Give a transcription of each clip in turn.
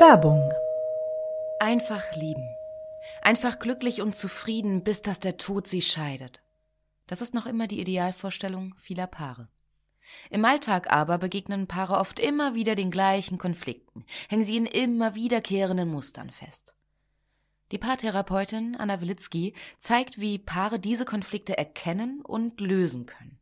Werbung. Einfach lieben. Einfach glücklich und zufrieden, bis dass der Tod sie scheidet. Das ist noch immer die Idealvorstellung vieler Paare. Im Alltag aber begegnen Paare oft immer wieder den gleichen Konflikten, hängen sie in immer wiederkehrenden Mustern fest. Die Paartherapeutin Anna Wilitzki zeigt, wie Paare diese Konflikte erkennen und lösen können.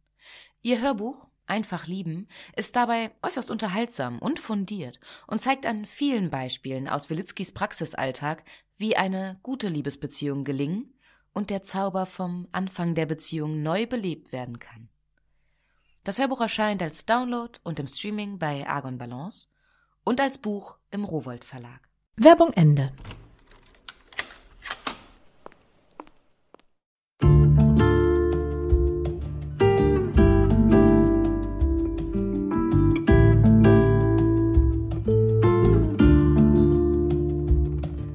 Ihr Hörbuch Einfach lieben ist dabei äußerst unterhaltsam und fundiert und zeigt an vielen Beispielen aus Wilitzkis Praxisalltag, wie eine gute Liebesbeziehung gelingen und der Zauber vom Anfang der Beziehung neu belebt werden kann. Das Hörbuch erscheint als Download und im Streaming bei Argon Balance und als Buch im Rowold Verlag. Werbung Ende.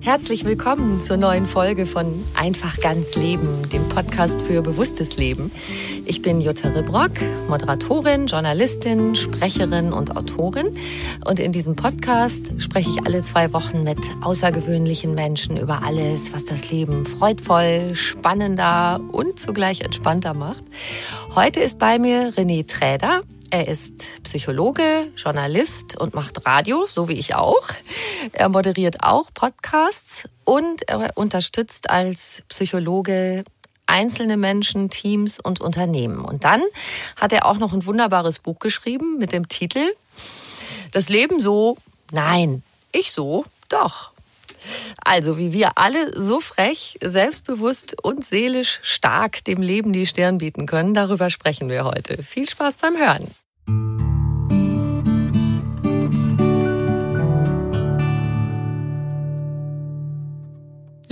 Herzlich willkommen zur neuen Folge von Einfach ganz Leben, dem Podcast für bewusstes Leben. Ich bin Jutta Rebrock, Moderatorin, Journalistin, Sprecherin und Autorin. Und in diesem Podcast spreche ich alle zwei Wochen mit außergewöhnlichen Menschen über alles, was das Leben freudvoll, spannender und zugleich entspannter macht. Heute ist bei mir René Träder. Er ist Psychologe, Journalist und macht Radio, so wie ich auch. Er moderiert auch Podcasts und er unterstützt als Psychologe einzelne Menschen, Teams und Unternehmen. Und dann hat er auch noch ein wunderbares Buch geschrieben mit dem Titel Das Leben so, nein, ich so, doch. Also, wie wir alle so frech, selbstbewusst und seelisch stark dem Leben die Stirn bieten können, darüber sprechen wir heute. Viel Spaß beim Hören.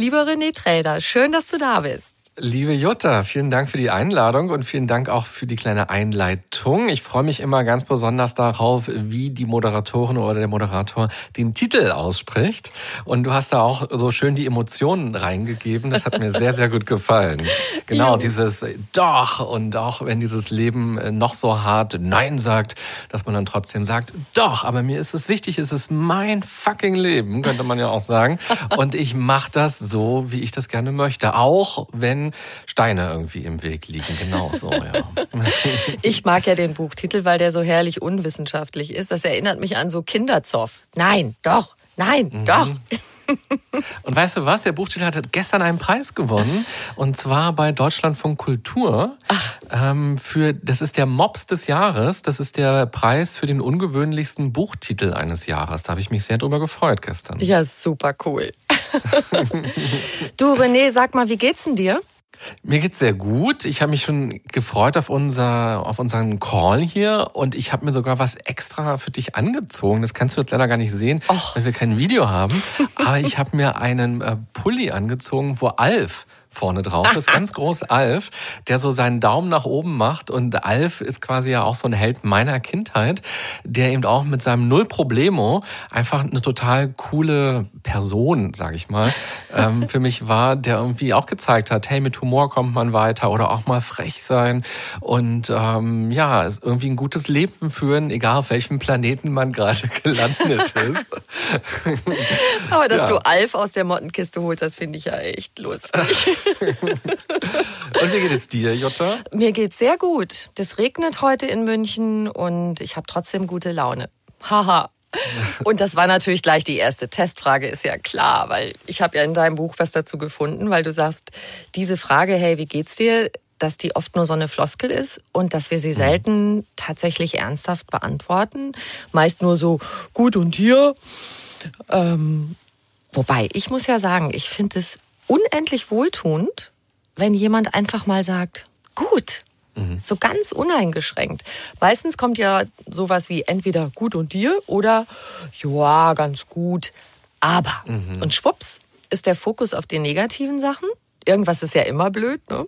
Lieber René Träder, schön, dass du da bist. Liebe Jutta, vielen Dank für die Einladung und vielen Dank auch für die kleine Einleitung. Ich freue mich immer ganz besonders darauf, wie die Moderatorin oder der Moderator den Titel ausspricht. Und du hast da auch so schön die Emotionen reingegeben. Das hat mir sehr, sehr gut gefallen. Genau, jo. dieses Doch und auch wenn dieses Leben noch so hart Nein sagt, dass man dann trotzdem sagt, Doch, aber mir ist es wichtig, es ist mein fucking Leben, könnte man ja auch sagen. Und ich mache das so, wie ich das gerne möchte. Auch wenn Steine irgendwie im Weg liegen. Genau so, ja. Ich mag ja den Buchtitel, weil der so herrlich unwissenschaftlich ist. Das erinnert mich an so Kinderzoff. Nein, doch, nein, mhm. doch. Und weißt du was? Der Buchtitel hat gestern einen Preis gewonnen. Und zwar bei Deutschlandfunk Kultur. Ach. Ähm, für, das ist der Mops des Jahres. Das ist der Preis für den ungewöhnlichsten Buchtitel eines Jahres. Da habe ich mich sehr drüber gefreut gestern. Ja, super cool. du, René, sag mal, wie geht's denn dir? Mir geht's sehr gut. Ich habe mich schon gefreut auf unser auf unseren Call hier und ich habe mir sogar was extra für dich angezogen. Das kannst du jetzt leider gar nicht sehen, Och. weil wir kein Video haben. Aber ich habe mir einen äh, Pulli angezogen, wo Alf vorne drauf ist, ganz groß Alf, der so seinen Daumen nach oben macht. Und Alf ist quasi ja auch so ein Held meiner Kindheit, der eben auch mit seinem Null Problemo einfach eine total coole Person, sag ich mal, ähm, für mich war, der irgendwie auch gezeigt hat, hey, mit Humor kommt man weiter oder auch mal frech sein und ähm, ja, irgendwie ein gutes Leben führen, egal auf welchem Planeten man gerade gelandet ist. Aber dass ja. du Alf aus der Mottenkiste holst, das finde ich ja echt lustig. und wie geht es dir, Jutta? Mir geht's sehr gut. Das regnet heute in München und ich habe trotzdem gute Laune. Haha. Und das war natürlich gleich die erste Testfrage, ist ja klar, weil ich habe ja in deinem Buch was dazu gefunden, weil du sagst, diese Frage, hey, wie geht's dir, dass die oft nur so eine Floskel ist und dass wir sie mhm. selten tatsächlich ernsthaft beantworten. Meist nur so gut und hier. Ähm, wobei, ich muss ja sagen, ich finde es unendlich wohltuend, wenn jemand einfach mal sagt, gut, Mhm. So ganz uneingeschränkt. Meistens kommt ja sowas wie entweder gut und dir oder ja, ganz gut, aber. Mhm. Und schwupps ist der Fokus auf die negativen Sachen. Irgendwas ist ja immer blöd, ne?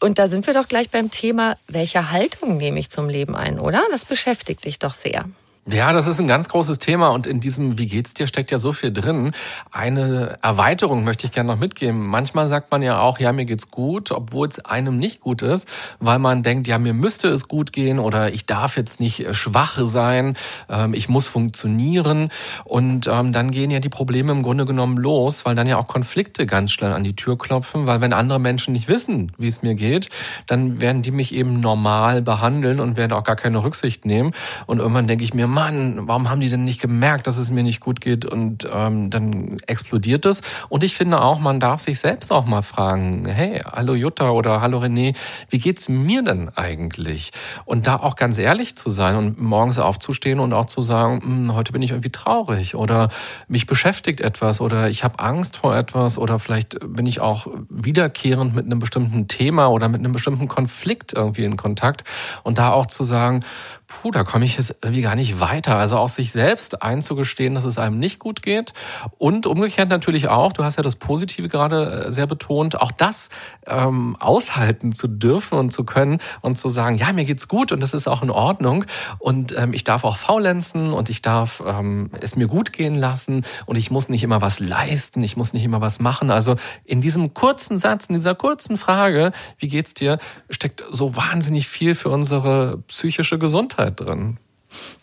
Und da sind wir doch gleich beim Thema, welche Haltung nehme ich zum Leben ein, oder? Das beschäftigt dich doch sehr. Ja, das ist ein ganz großes Thema und in diesem Wie geht's dir steckt ja so viel drin. Eine Erweiterung möchte ich gerne noch mitgeben. Manchmal sagt man ja auch, ja, mir geht's gut, obwohl es einem nicht gut ist, weil man denkt, ja, mir müsste es gut gehen oder ich darf jetzt nicht äh, schwach sein, ähm, ich muss funktionieren und ähm, dann gehen ja die Probleme im Grunde genommen los, weil dann ja auch Konflikte ganz schnell an die Tür klopfen, weil wenn andere Menschen nicht wissen, wie es mir geht, dann werden die mich eben normal behandeln und werden auch gar keine Rücksicht nehmen und irgendwann denke ich mir, Mann, warum haben die denn nicht gemerkt, dass es mir nicht gut geht? Und ähm, dann explodiert es. Und ich finde auch, man darf sich selbst auch mal fragen, hey, hallo Jutta oder hallo René, wie geht's mir denn eigentlich? Und da auch ganz ehrlich zu sein und morgens aufzustehen und auch zu sagen, hm, heute bin ich irgendwie traurig oder mich beschäftigt etwas oder ich habe Angst vor etwas oder vielleicht bin ich auch wiederkehrend mit einem bestimmten Thema oder mit einem bestimmten Konflikt irgendwie in Kontakt und da auch zu sagen, puh, da komme ich jetzt irgendwie gar nicht weiter. Also auch sich selbst einzugestehen, dass es einem nicht gut geht. Und umgekehrt natürlich auch, du hast ja das Positive gerade äh, sehr betont, auch das ähm, aushalten zu dürfen und zu können und zu sagen, ja, mir geht's gut und das ist auch in Ordnung. Und ähm, ich darf auch faulenzen und ich darf ähm, es mir gut gehen lassen und ich muss nicht immer was leisten, ich muss nicht immer was machen. Also in diesem kurzen Satz, in dieser kurzen Frage, wie geht's dir, steckt so wahnsinnig viel für unsere psychische Gesundheit Gesundheit drin.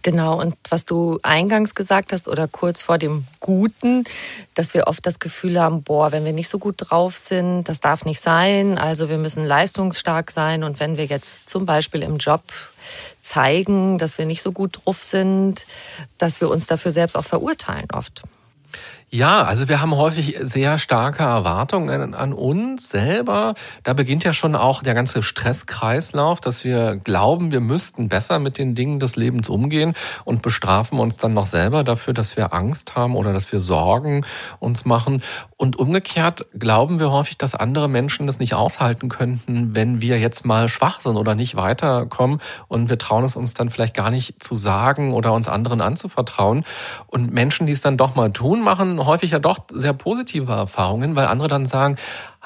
Genau, und was du eingangs gesagt hast oder kurz vor dem Guten, dass wir oft das Gefühl haben, boah, wenn wir nicht so gut drauf sind, das darf nicht sein, also wir müssen leistungsstark sein und wenn wir jetzt zum Beispiel im Job zeigen, dass wir nicht so gut drauf sind, dass wir uns dafür selbst auch verurteilen oft. Ja, also wir haben häufig sehr starke Erwartungen an uns selber. Da beginnt ja schon auch der ganze Stresskreislauf, dass wir glauben, wir müssten besser mit den Dingen des Lebens umgehen und bestrafen uns dann noch selber dafür, dass wir Angst haben oder dass wir Sorgen uns machen. Und umgekehrt glauben wir häufig, dass andere Menschen das nicht aushalten könnten, wenn wir jetzt mal schwach sind oder nicht weiterkommen. Und wir trauen es uns dann vielleicht gar nicht zu sagen oder uns anderen anzuvertrauen. Und Menschen, die es dann doch mal tun, machen häufig ja doch sehr positive Erfahrungen, weil andere dann sagen,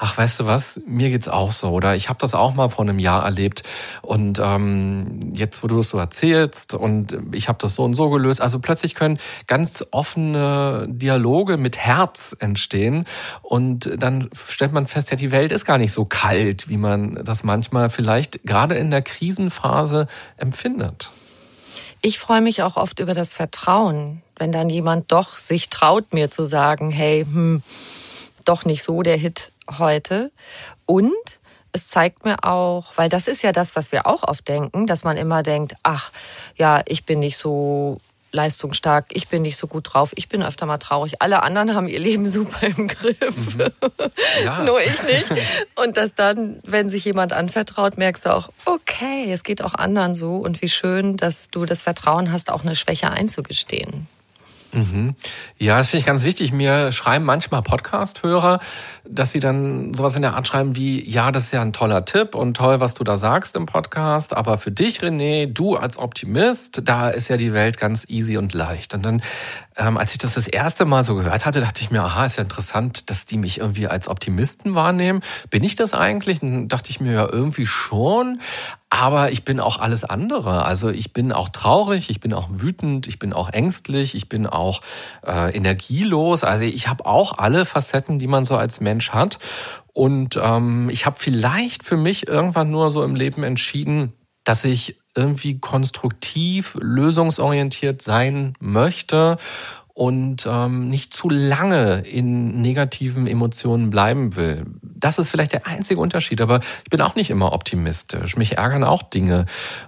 ach, weißt du was, mir geht's auch so oder? Ich habe das auch mal vor einem Jahr erlebt. Und ähm, jetzt, wo du das so erzählst und ich habe das so und so gelöst, also plötzlich können ganz offene Dialoge mit Herz entstehen. Und dann stellt man fest, ja, die Welt ist gar nicht so kalt, wie man das manchmal vielleicht gerade in der Krisenphase empfindet. Ich freue mich auch oft über das Vertrauen, wenn dann jemand doch sich traut, mir zu sagen, hey, hm, doch nicht so der Hit heute. Und es zeigt mir auch, weil das ist ja das, was wir auch oft denken, dass man immer denkt, ach, ja, ich bin nicht so leistungsstark, ich bin nicht so gut drauf, ich bin öfter mal traurig. Alle anderen haben ihr Leben super im Griff. Mhm. Ja. Nur ich nicht. Und dass dann, wenn sich jemand anvertraut, merkst du auch, okay, es geht auch anderen so und wie schön, dass du das Vertrauen hast, auch eine Schwäche einzugestehen. Mhm. Ja, das finde ich ganz wichtig. Mir schreiben manchmal Podcast-Hörer, dass sie dann sowas in der Art schreiben wie, ja, das ist ja ein toller Tipp und toll, was du da sagst im Podcast, aber für dich, René, du als Optimist, da ist ja die Welt ganz easy und leicht. Und dann, ähm, als ich das das erste Mal so gehört hatte, dachte ich mir, aha, ist ja interessant, dass die mich irgendwie als Optimisten wahrnehmen. Bin ich das eigentlich? Dann dachte ich mir ja irgendwie schon. Aber ich bin auch alles andere. Also ich bin auch traurig, ich bin auch wütend, ich bin auch ängstlich, ich bin auch äh, energielos. Also ich habe auch alle Facetten, die man so als Mensch hat. Und ähm, ich habe vielleicht für mich irgendwann nur so im Leben entschieden, dass ich irgendwie konstruktiv, lösungsorientiert sein möchte und ähm, nicht zu lange in negativen Emotionen bleiben will. Das ist vielleicht der einzige Unterschied, aber ich bin auch nicht immer optimistisch. Mich ärgern auch Dinge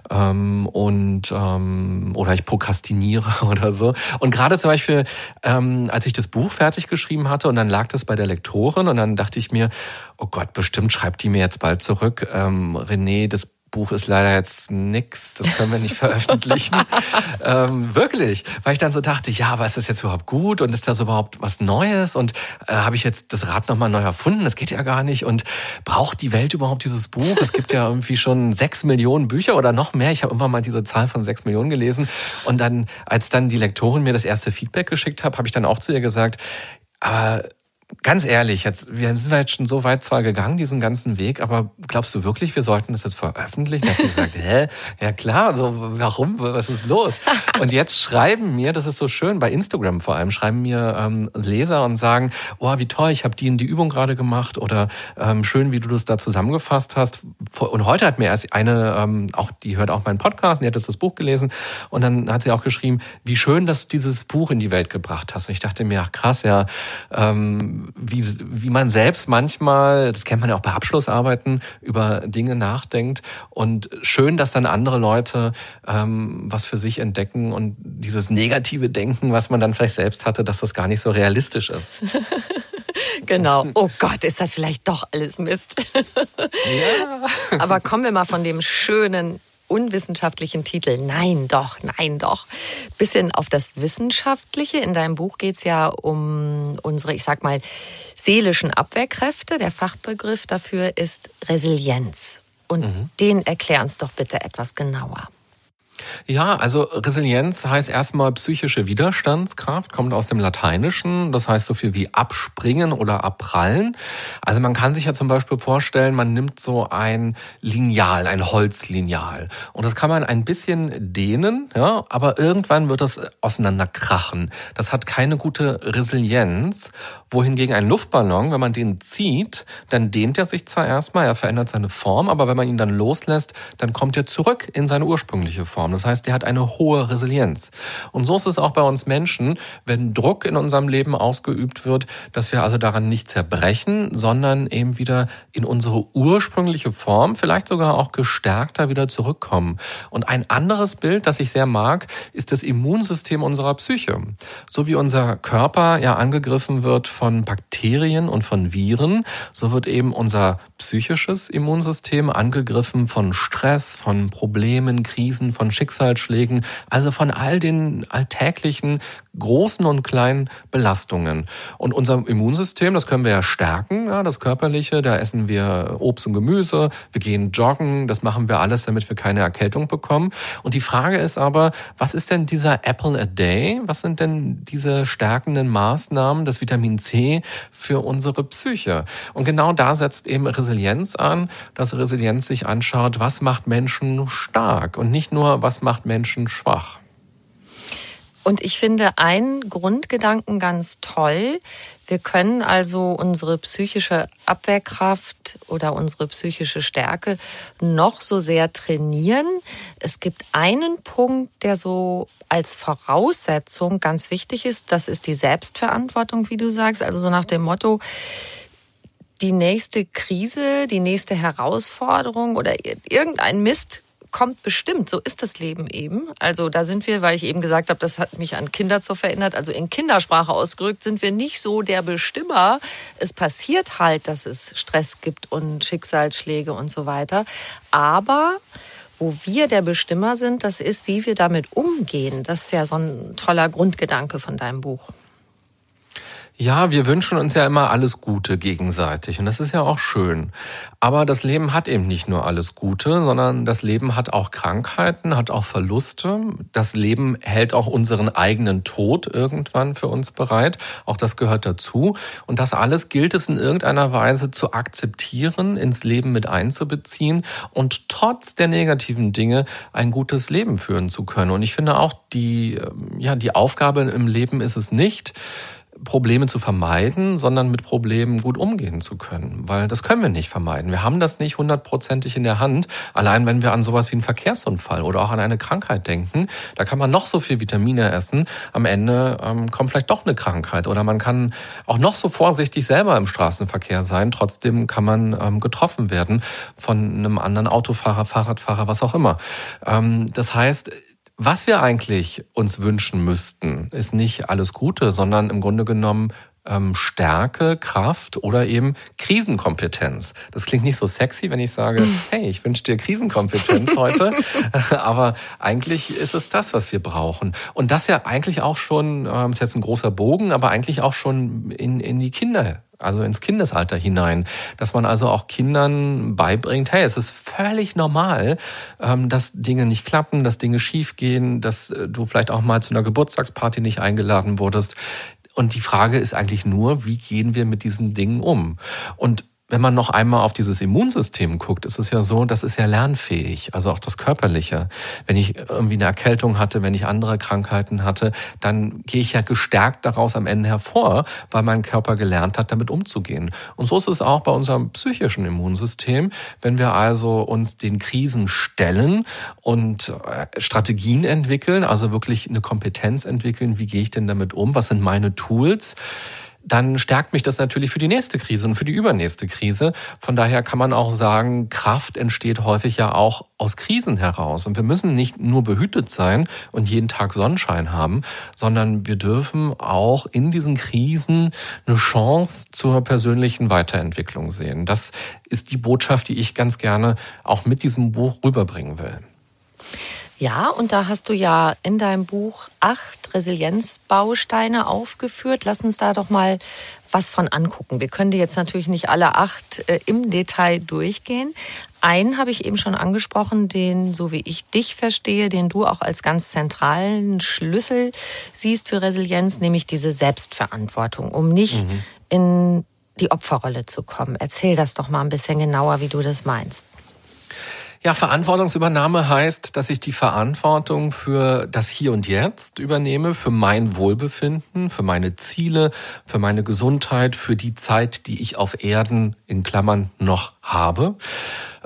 ähm, und ähm, oder ich prokrastiniere oder so. Und gerade zum Beispiel, ähm, als ich das Buch fertig geschrieben hatte und dann lag das bei der Lektorin und dann dachte ich mir, oh Gott, bestimmt schreibt die mir jetzt bald zurück, ähm, René, das Buch ist leider jetzt nix, das können wir nicht veröffentlichen. ähm, wirklich, weil ich dann so dachte, ja, aber ist das jetzt überhaupt gut und ist das überhaupt was Neues und äh, habe ich jetzt das Rad nochmal neu erfunden? Das geht ja gar nicht und braucht die Welt überhaupt dieses Buch? Es gibt ja irgendwie schon sechs Millionen Bücher oder noch mehr. Ich habe irgendwann mal diese Zahl von sechs Millionen gelesen und dann, als dann die Lektorin mir das erste Feedback geschickt hat, habe ich dann auch zu ihr gesagt, aber ganz ehrlich, jetzt, wir sind jetzt schon so weit zwar gegangen, diesen ganzen Weg, aber glaubst du wirklich, wir sollten das jetzt veröffentlichen? Hat sie gesagt, hä? Ja klar, so, warum? Was ist los? Und jetzt schreiben mir, das ist so schön, bei Instagram vor allem, schreiben mir ähm, Leser und sagen, oh, wie toll, ich habe die in die Übung gerade gemacht oder ähm, schön, wie du das da zusammengefasst hast. Und heute hat mir erst eine, ähm, auch die hört auch meinen Podcast, und die hat das Buch gelesen und dann hat sie auch geschrieben, wie schön, dass du dieses Buch in die Welt gebracht hast. Und ich dachte mir, ach krass, ja, ähm, wie, wie man selbst manchmal, das kennt man ja auch bei Abschlussarbeiten, über Dinge nachdenkt. Und schön, dass dann andere Leute ähm, was für sich entdecken und dieses negative Denken, was man dann vielleicht selbst hatte, dass das gar nicht so realistisch ist. genau. Oh Gott, ist das vielleicht doch alles Mist. ja. Aber kommen wir mal von dem schönen unwissenschaftlichen Titel. Nein, doch, nein, doch. Bisschen auf das Wissenschaftliche. In deinem Buch geht es ja um unsere, ich sag mal, seelischen Abwehrkräfte. Der Fachbegriff dafür ist Resilienz. Und mhm. den erklär uns doch bitte etwas genauer. Ja, also Resilienz heißt erstmal psychische Widerstandskraft, kommt aus dem Lateinischen, das heißt so viel wie abspringen oder abprallen. Also man kann sich ja zum Beispiel vorstellen, man nimmt so ein Lineal, ein Holzlineal und das kann man ein bisschen dehnen, ja, aber irgendwann wird das auseinanderkrachen. Das hat keine gute Resilienz wohingegen ein Luftballon, wenn man den zieht, dann dehnt er sich zwar erstmal, er verändert seine Form, aber wenn man ihn dann loslässt, dann kommt er zurück in seine ursprüngliche Form. Das heißt, er hat eine hohe Resilienz. Und so ist es auch bei uns Menschen, wenn Druck in unserem Leben ausgeübt wird, dass wir also daran nicht zerbrechen, sondern eben wieder in unsere ursprüngliche Form, vielleicht sogar auch gestärkter wieder zurückkommen. Und ein anderes Bild, das ich sehr mag, ist das Immunsystem unserer Psyche. So wie unser Körper ja angegriffen wird Bakterien und von Viren, so wird eben unser psychisches Immunsystem angegriffen von Stress, von Problemen, Krisen, von Schicksalsschlägen, also von all den alltäglichen großen und kleinen Belastungen. Und unser Immunsystem, das können wir ja stärken, ja, das körperliche, da essen wir Obst und Gemüse, wir gehen joggen, das machen wir alles, damit wir keine Erkältung bekommen. Und die Frage ist aber, was ist denn dieser Apple a Day? Was sind denn diese stärkenden Maßnahmen, das Vitamin C für unsere Psyche? Und genau da setzt eben Resilienz an, dass Resilienz sich anschaut, was macht Menschen stark und nicht nur, was macht Menschen schwach. Und ich finde einen Grundgedanken ganz toll. Wir können also unsere psychische Abwehrkraft oder unsere psychische Stärke noch so sehr trainieren. Es gibt einen Punkt, der so als Voraussetzung ganz wichtig ist. Das ist die Selbstverantwortung, wie du sagst. Also so nach dem Motto, die nächste Krise, die nächste Herausforderung oder irgendein Mist kommt bestimmt. So ist das Leben eben. Also da sind wir, weil ich eben gesagt habe, das hat mich an Kinder zu verändert. Also in Kindersprache ausgerückt sind wir nicht so der Bestimmer. Es passiert halt, dass es Stress gibt und Schicksalsschläge und so weiter. Aber wo wir der Bestimmer sind, das ist, wie wir damit umgehen. Das ist ja so ein toller Grundgedanke von deinem Buch. Ja, wir wünschen uns ja immer alles Gute gegenseitig und das ist ja auch schön. Aber das Leben hat eben nicht nur alles Gute, sondern das Leben hat auch Krankheiten, hat auch Verluste. Das Leben hält auch unseren eigenen Tod irgendwann für uns bereit. Auch das gehört dazu. Und das alles gilt es in irgendeiner Weise zu akzeptieren, ins Leben mit einzubeziehen und trotz der negativen Dinge ein gutes Leben führen zu können. Und ich finde auch die, ja, die Aufgabe im Leben ist es nicht, Probleme zu vermeiden, sondern mit Problemen gut umgehen zu können. Weil das können wir nicht vermeiden. Wir haben das nicht hundertprozentig in der Hand. Allein wenn wir an sowas wie einen Verkehrsunfall oder auch an eine Krankheit denken, da kann man noch so viel Vitamine essen. Am Ende ähm, kommt vielleicht doch eine Krankheit. Oder man kann auch noch so vorsichtig selber im Straßenverkehr sein. Trotzdem kann man ähm, getroffen werden von einem anderen Autofahrer, Fahrradfahrer, was auch immer. Ähm, das heißt, was wir eigentlich uns wünschen müssten, ist nicht alles Gute, sondern im Grunde genommen ähm, Stärke, Kraft oder eben Krisenkompetenz. Das klingt nicht so sexy, wenn ich sage, hey, ich wünsche dir Krisenkompetenz heute. Aber eigentlich ist es das, was wir brauchen. Und das ja eigentlich auch schon, ähm, ist jetzt ein großer Bogen, aber eigentlich auch schon in, in die Kinder also ins Kindesalter hinein, dass man also auch Kindern beibringt, hey, es ist völlig normal, ähm, dass Dinge nicht klappen, dass Dinge schiefgehen, dass äh, du vielleicht auch mal zu einer Geburtstagsparty nicht eingeladen wurdest. Und die Frage ist eigentlich nur, wie gehen wir mit diesen Dingen um? Und wenn man noch einmal auf dieses Immunsystem guckt, ist es ja so, das ist ja lernfähig, also auch das Körperliche. Wenn ich irgendwie eine Erkältung hatte, wenn ich andere Krankheiten hatte, dann gehe ich ja gestärkt daraus am Ende hervor, weil mein Körper gelernt hat, damit umzugehen. Und so ist es auch bei unserem psychischen Immunsystem. Wenn wir also uns den Krisen stellen und äh, Strategien entwickeln, also wirklich eine Kompetenz entwickeln, wie gehe ich denn damit um, was sind meine Tools, dann stärkt mich das natürlich für die nächste Krise und für die übernächste Krise. Von daher kann man auch sagen, Kraft entsteht häufig ja auch aus Krisen heraus. Und wir müssen nicht nur behütet sein und jeden Tag Sonnenschein haben, sondern wir dürfen auch in diesen Krisen eine Chance zur persönlichen Weiterentwicklung sehen. Das ist die Botschaft, die ich ganz gerne auch mit diesem Buch rüberbringen will. Ja, und da hast du ja in deinem Buch acht Resilienzbausteine aufgeführt. Lass uns da doch mal was von angucken. Wir können dir jetzt natürlich nicht alle acht äh, im Detail durchgehen. Einen habe ich eben schon angesprochen, den, so wie ich dich verstehe, den du auch als ganz zentralen Schlüssel siehst für Resilienz, nämlich diese Selbstverantwortung, um nicht mhm. in die Opferrolle zu kommen. Erzähl das doch mal ein bisschen genauer, wie du das meinst. Ja, Verantwortungsübernahme heißt, dass ich die Verantwortung für das Hier und Jetzt übernehme, für mein Wohlbefinden, für meine Ziele, für meine Gesundheit, für die Zeit, die ich auf Erden in Klammern noch habe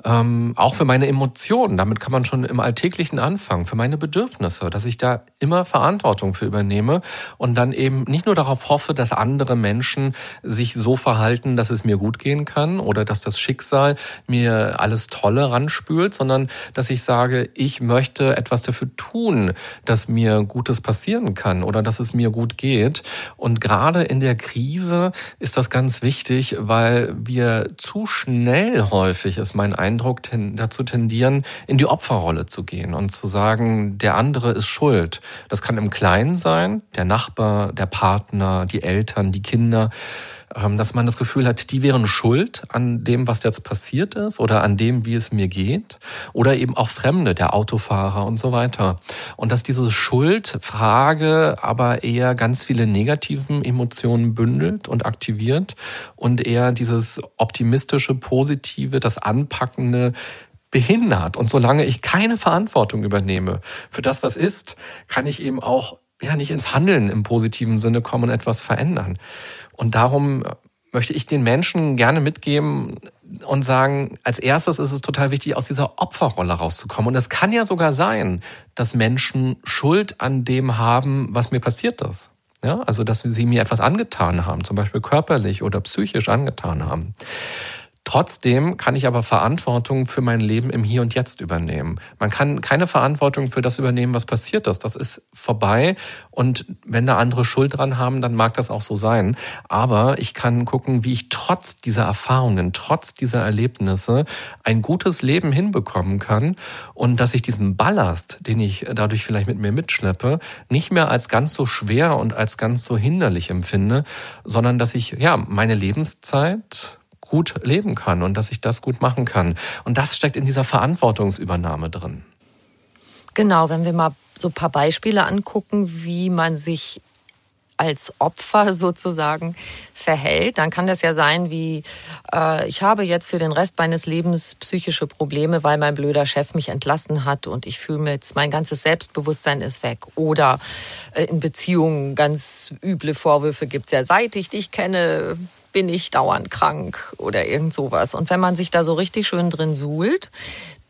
ähm, auch für meine Emotionen. Damit kann man schon im Alltäglichen anfangen, für meine Bedürfnisse, dass ich da immer Verantwortung für übernehme und dann eben nicht nur darauf hoffe, dass andere Menschen sich so verhalten, dass es mir gut gehen kann oder dass das Schicksal mir alles Tolle ranspült, sondern dass ich sage, ich möchte etwas dafür tun, dass mir Gutes passieren kann oder dass es mir gut geht. Und gerade in der Krise ist das ganz wichtig, weil wir zu schnell häufig, ist mein Eindruck, Eindruck ten, dazu tendieren, in die Opferrolle zu gehen und zu sagen, der andere ist schuld. Das kann im Kleinen sein, der Nachbar, der Partner, die Eltern, die Kinder. Ähm, dass man das Gefühl hat, die wären schuld an dem, was jetzt passiert ist oder an dem, wie es mir geht oder eben auch Fremde, der Autofahrer und so weiter. Und dass diese Schuldfrage aber eher ganz viele negativen Emotionen bündelt und aktiviert und eher dieses optimistische, positive, das anpackende behindert. Und solange ich keine Verantwortung übernehme für das, was ist, kann ich eben auch ja nicht ins Handeln im positiven Sinne kommen und etwas verändern. Und darum möchte ich den Menschen gerne mitgeben und sagen, als erstes ist es total wichtig, aus dieser Opferrolle rauszukommen. Und es kann ja sogar sein, dass Menschen Schuld an dem haben, was mir passiert ist. Ja, also, dass sie mir etwas angetan haben, zum Beispiel körperlich oder psychisch angetan haben. Trotzdem kann ich aber Verantwortung für mein Leben im Hier und Jetzt übernehmen. Man kann keine Verantwortung für das übernehmen, was passiert ist. Das ist vorbei. Und wenn da andere Schuld dran haben, dann mag das auch so sein. Aber ich kann gucken, wie ich trotz dieser Erfahrungen, trotz dieser Erlebnisse ein gutes Leben hinbekommen kann und dass ich diesen Ballast, den ich dadurch vielleicht mit mir mitschleppe, nicht mehr als ganz so schwer und als ganz so hinderlich empfinde, sondern dass ich, ja, meine Lebenszeit gut leben kann und dass ich das gut machen kann. Und das steckt in dieser Verantwortungsübernahme drin. Genau, wenn wir mal so ein paar Beispiele angucken, wie man sich als Opfer sozusagen verhält, dann kann das ja sein wie, äh, ich habe jetzt für den Rest meines Lebens psychische Probleme, weil mein blöder Chef mich entlassen hat und ich fühle mir jetzt, mein ganzes Selbstbewusstsein ist weg. Oder äh, in Beziehungen ganz üble Vorwürfe gibt es ja, seit ich dich kenne, bin ich dauernd krank oder irgend sowas. Und wenn man sich da so richtig schön drin suhlt,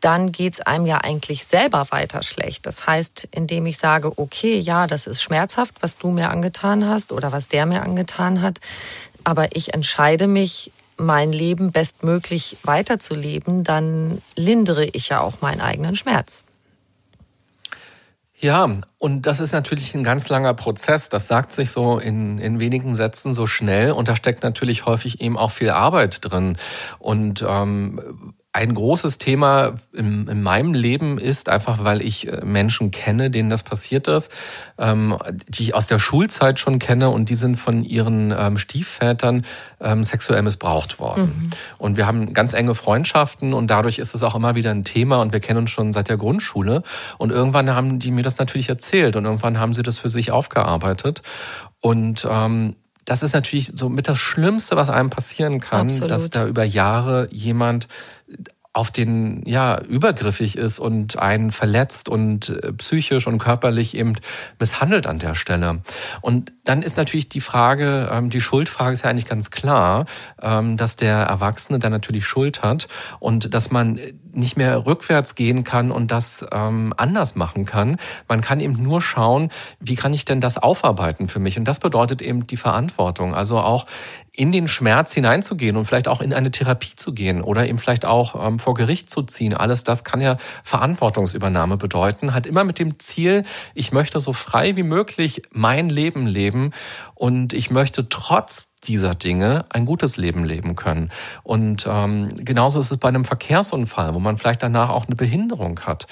dann geht's einem ja eigentlich selber weiter schlecht. Das heißt, indem ich sage, okay, ja, das ist schmerzhaft, was du mir angetan hast oder was der mir angetan hat, aber ich entscheide mich, mein Leben bestmöglich weiterzuleben, dann lindere ich ja auch meinen eigenen Schmerz. Ja, und das ist natürlich ein ganz langer Prozess. Das sagt sich so in, in wenigen Sätzen so schnell und da steckt natürlich häufig eben auch viel Arbeit drin. Und ähm, ein großes Thema in, in, meinem Leben ist, einfach weil ich äh, Menschen kenne, denen das passiert ist, ähm, die ich aus der Schulzeit schon kenne und die sind von ihren ähm, Stiefvätern ähm, sexuell missbraucht worden. Mhm. Und wir haben ganz enge Freundschaften und dadurch ist es auch immer wieder ein Thema und wir kennen uns schon seit der Grundschule. Und irgendwann haben die mir das natürlich erzählt und irgendwann haben sie das für sich aufgearbeitet. Und ähm, das ist natürlich so mit das Schlimmste, was einem passieren kann, Absolut. dass da über Jahre jemand auf den ja übergriffig ist und einen verletzt und äh, psychisch und körperlich eben misshandelt an der Stelle. Und dann ist natürlich die Frage, ähm, die Schuldfrage ist ja eigentlich ganz klar, ähm, dass der Erwachsene dann natürlich Schuld hat und dass man nicht mehr rückwärts gehen kann und das ähm, anders machen kann. Man kann eben nur schauen, wie kann ich denn das aufarbeiten für mich? Und das bedeutet eben die Verantwortung. Also auch in den Schmerz hineinzugehen und vielleicht auch in eine Therapie zu gehen oder eben vielleicht auch ähm, vor Gericht zu ziehen. Alles das kann ja Verantwortungsübernahme bedeuten, hat immer mit dem Ziel, ich möchte so frei wie möglich mein Leben leben und ich möchte trotz dieser Dinge ein gutes Leben leben können. Und ähm, genauso ist es bei einem Verkehrsunfall, wo man vielleicht danach auch eine Behinderung hat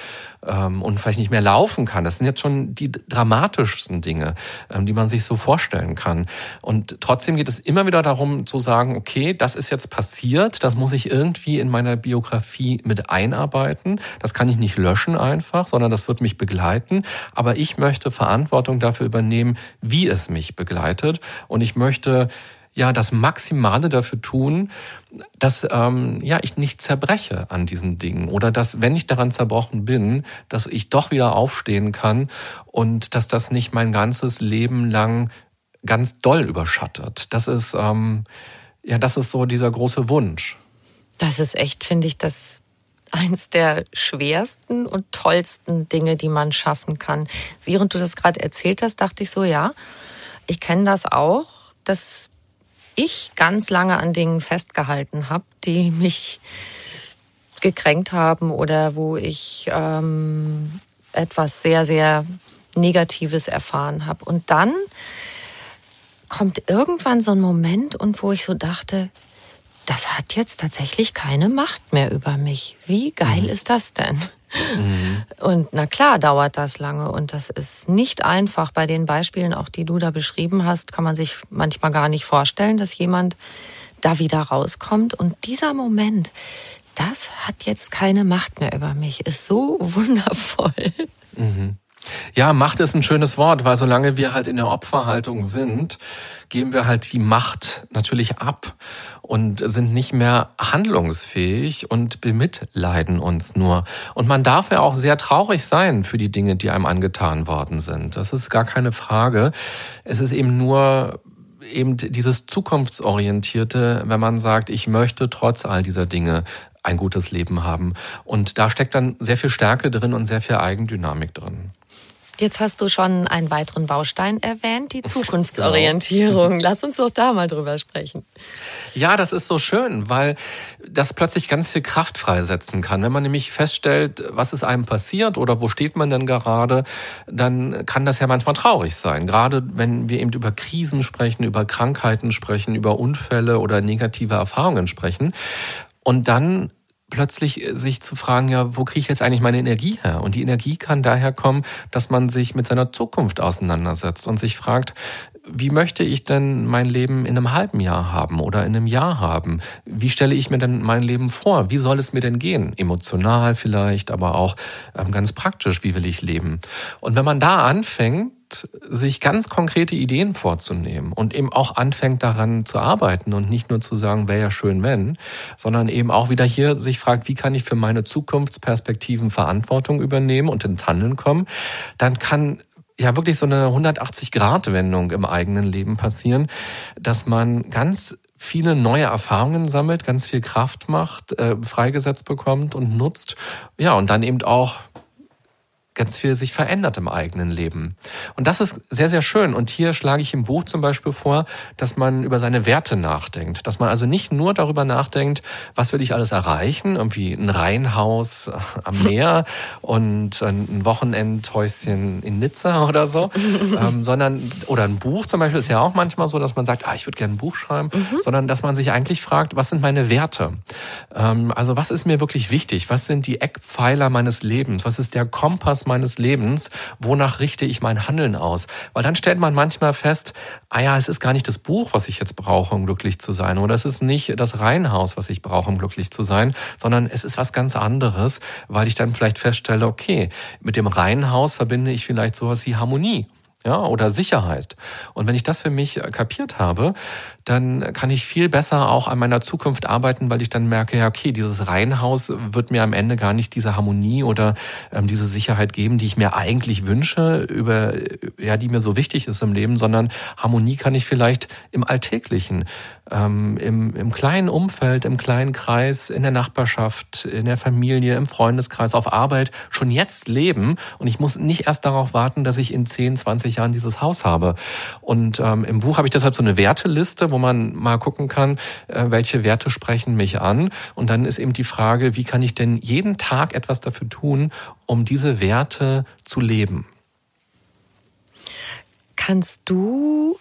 ähm, und vielleicht nicht mehr laufen kann. Das sind jetzt schon die dramatischsten Dinge, ähm, die man sich so vorstellen kann. Und trotzdem geht es immer wieder darum zu sagen, okay, das ist jetzt passiert, das muss ich irgendwie in meiner Biografie mit einarbeiten. Das kann ich nicht löschen einfach, sondern das wird mich begleiten. Aber ich möchte Verantwortung dafür übernehmen, wie es mich begleitet. Und ich möchte ja das Maximale dafür tun, dass ähm, ja ich nicht zerbreche an diesen Dingen oder dass wenn ich daran zerbrochen bin, dass ich doch wieder aufstehen kann und dass das nicht mein ganzes Leben lang ganz doll überschattet. Das ist ähm, ja das ist so dieser große Wunsch. Das ist echt, finde ich, das eins der schwersten und tollsten Dinge, die man schaffen kann. Während du das gerade erzählt hast, dachte ich so, ja, ich kenne das auch, dass ich ganz lange an Dingen festgehalten habe, die mich gekränkt haben oder wo ich ähm, etwas sehr, sehr Negatives erfahren habe. Und dann kommt irgendwann so ein Moment und wo ich so dachte, das hat jetzt tatsächlich keine Macht mehr über mich. Wie geil mhm. ist das denn? Mhm. Und na klar dauert das lange und das ist nicht einfach. Bei den Beispielen, auch die du da beschrieben hast, kann man sich manchmal gar nicht vorstellen, dass jemand da wieder rauskommt. Und dieser Moment, das hat jetzt keine Macht mehr über mich, ist so wundervoll. Mhm. Ja, Macht ist ein schönes Wort, weil solange wir halt in der Opferhaltung sind, geben wir halt die Macht natürlich ab und sind nicht mehr handlungsfähig und bemitleiden uns nur. Und man darf ja auch sehr traurig sein für die Dinge, die einem angetan worden sind. Das ist gar keine Frage. Es ist eben nur eben dieses zukunftsorientierte, wenn man sagt, ich möchte trotz all dieser Dinge ein gutes Leben haben. Und da steckt dann sehr viel Stärke drin und sehr viel Eigendynamik drin. Jetzt hast du schon einen weiteren Baustein erwähnt, die Zukunftsorientierung. Genau. Lass uns doch da mal drüber sprechen. Ja, das ist so schön, weil das plötzlich ganz viel Kraft freisetzen kann. Wenn man nämlich feststellt, was ist einem passiert oder wo steht man denn gerade, dann kann das ja manchmal traurig sein. Gerade wenn wir eben über Krisen sprechen, über Krankheiten sprechen, über Unfälle oder negative Erfahrungen sprechen. Und dann plötzlich äh, sich zu fragen, ja, wo kriege ich jetzt eigentlich meine Energie her? Und die Energie kann daher kommen, dass man sich mit seiner Zukunft auseinandersetzt und sich fragt, wie möchte ich denn mein Leben in einem halben Jahr haben oder in einem Jahr haben? Wie stelle ich mir denn mein Leben vor? Wie soll es mir denn gehen? Emotional vielleicht, aber auch ähm, ganz praktisch, wie will ich leben? Und wenn man da anfängt, sich ganz konkrete Ideen vorzunehmen und eben auch anfängt daran zu arbeiten und nicht nur zu sagen, wäre ja schön, wenn, sondern eben auch wieder hier sich fragt, wie kann ich für meine Zukunftsperspektiven Verantwortung übernehmen und ins Handeln kommen, dann kann ja wirklich so eine 180-Grad-Wendung im eigenen Leben passieren, dass man ganz viele neue Erfahrungen sammelt, ganz viel Kraft macht, äh, freigesetzt bekommt und nutzt. Ja, und dann eben auch ganz viel sich verändert im eigenen Leben. Und das ist sehr, sehr schön. Und hier schlage ich im Buch zum Beispiel vor, dass man über seine Werte nachdenkt. Dass man also nicht nur darüber nachdenkt, was will ich alles erreichen, irgendwie ein Reihenhaus am Meer und ein Wochenendhäuschen in Nizza oder so, ähm, sondern, oder ein Buch zum Beispiel ist ja auch manchmal so, dass man sagt, ah, ich würde gerne ein Buch schreiben, mhm. sondern dass man sich eigentlich fragt, was sind meine Werte? Ähm, also was ist mir wirklich wichtig? Was sind die Eckpfeiler meines Lebens? Was ist der Kompass meines Lebens, wonach richte ich mein Handeln aus? Weil dann stellt man manchmal fest, ah ja, es ist gar nicht das Buch, was ich jetzt brauche, um glücklich zu sein, oder es ist nicht das Reihenhaus, was ich brauche, um glücklich zu sein, sondern es ist was ganz anderes, weil ich dann vielleicht feststelle, okay, mit dem Reihenhaus verbinde ich vielleicht sowas wie Harmonie ja, oder Sicherheit. Und wenn ich das für mich kapiert habe, dann kann ich viel besser auch an meiner Zukunft arbeiten, weil ich dann merke, ja, okay, dieses Reihenhaus wird mir am Ende gar nicht diese Harmonie oder ähm, diese Sicherheit geben, die ich mir eigentlich wünsche, über, ja, die mir so wichtig ist im Leben, sondern Harmonie kann ich vielleicht im Alltäglichen, ähm, im, im kleinen Umfeld, im kleinen Kreis, in der Nachbarschaft, in der Familie, im Freundeskreis, auf Arbeit schon jetzt leben. Und ich muss nicht erst darauf warten, dass ich in 10, 20 Jahren dieses Haus habe. Und ähm, im Buch habe ich deshalb so eine Werteliste, wo man mal gucken kann, äh, welche Werte sprechen mich an. Und dann ist eben die Frage, wie kann ich denn jeden Tag etwas dafür tun, um diese Werte zu leben? Kannst du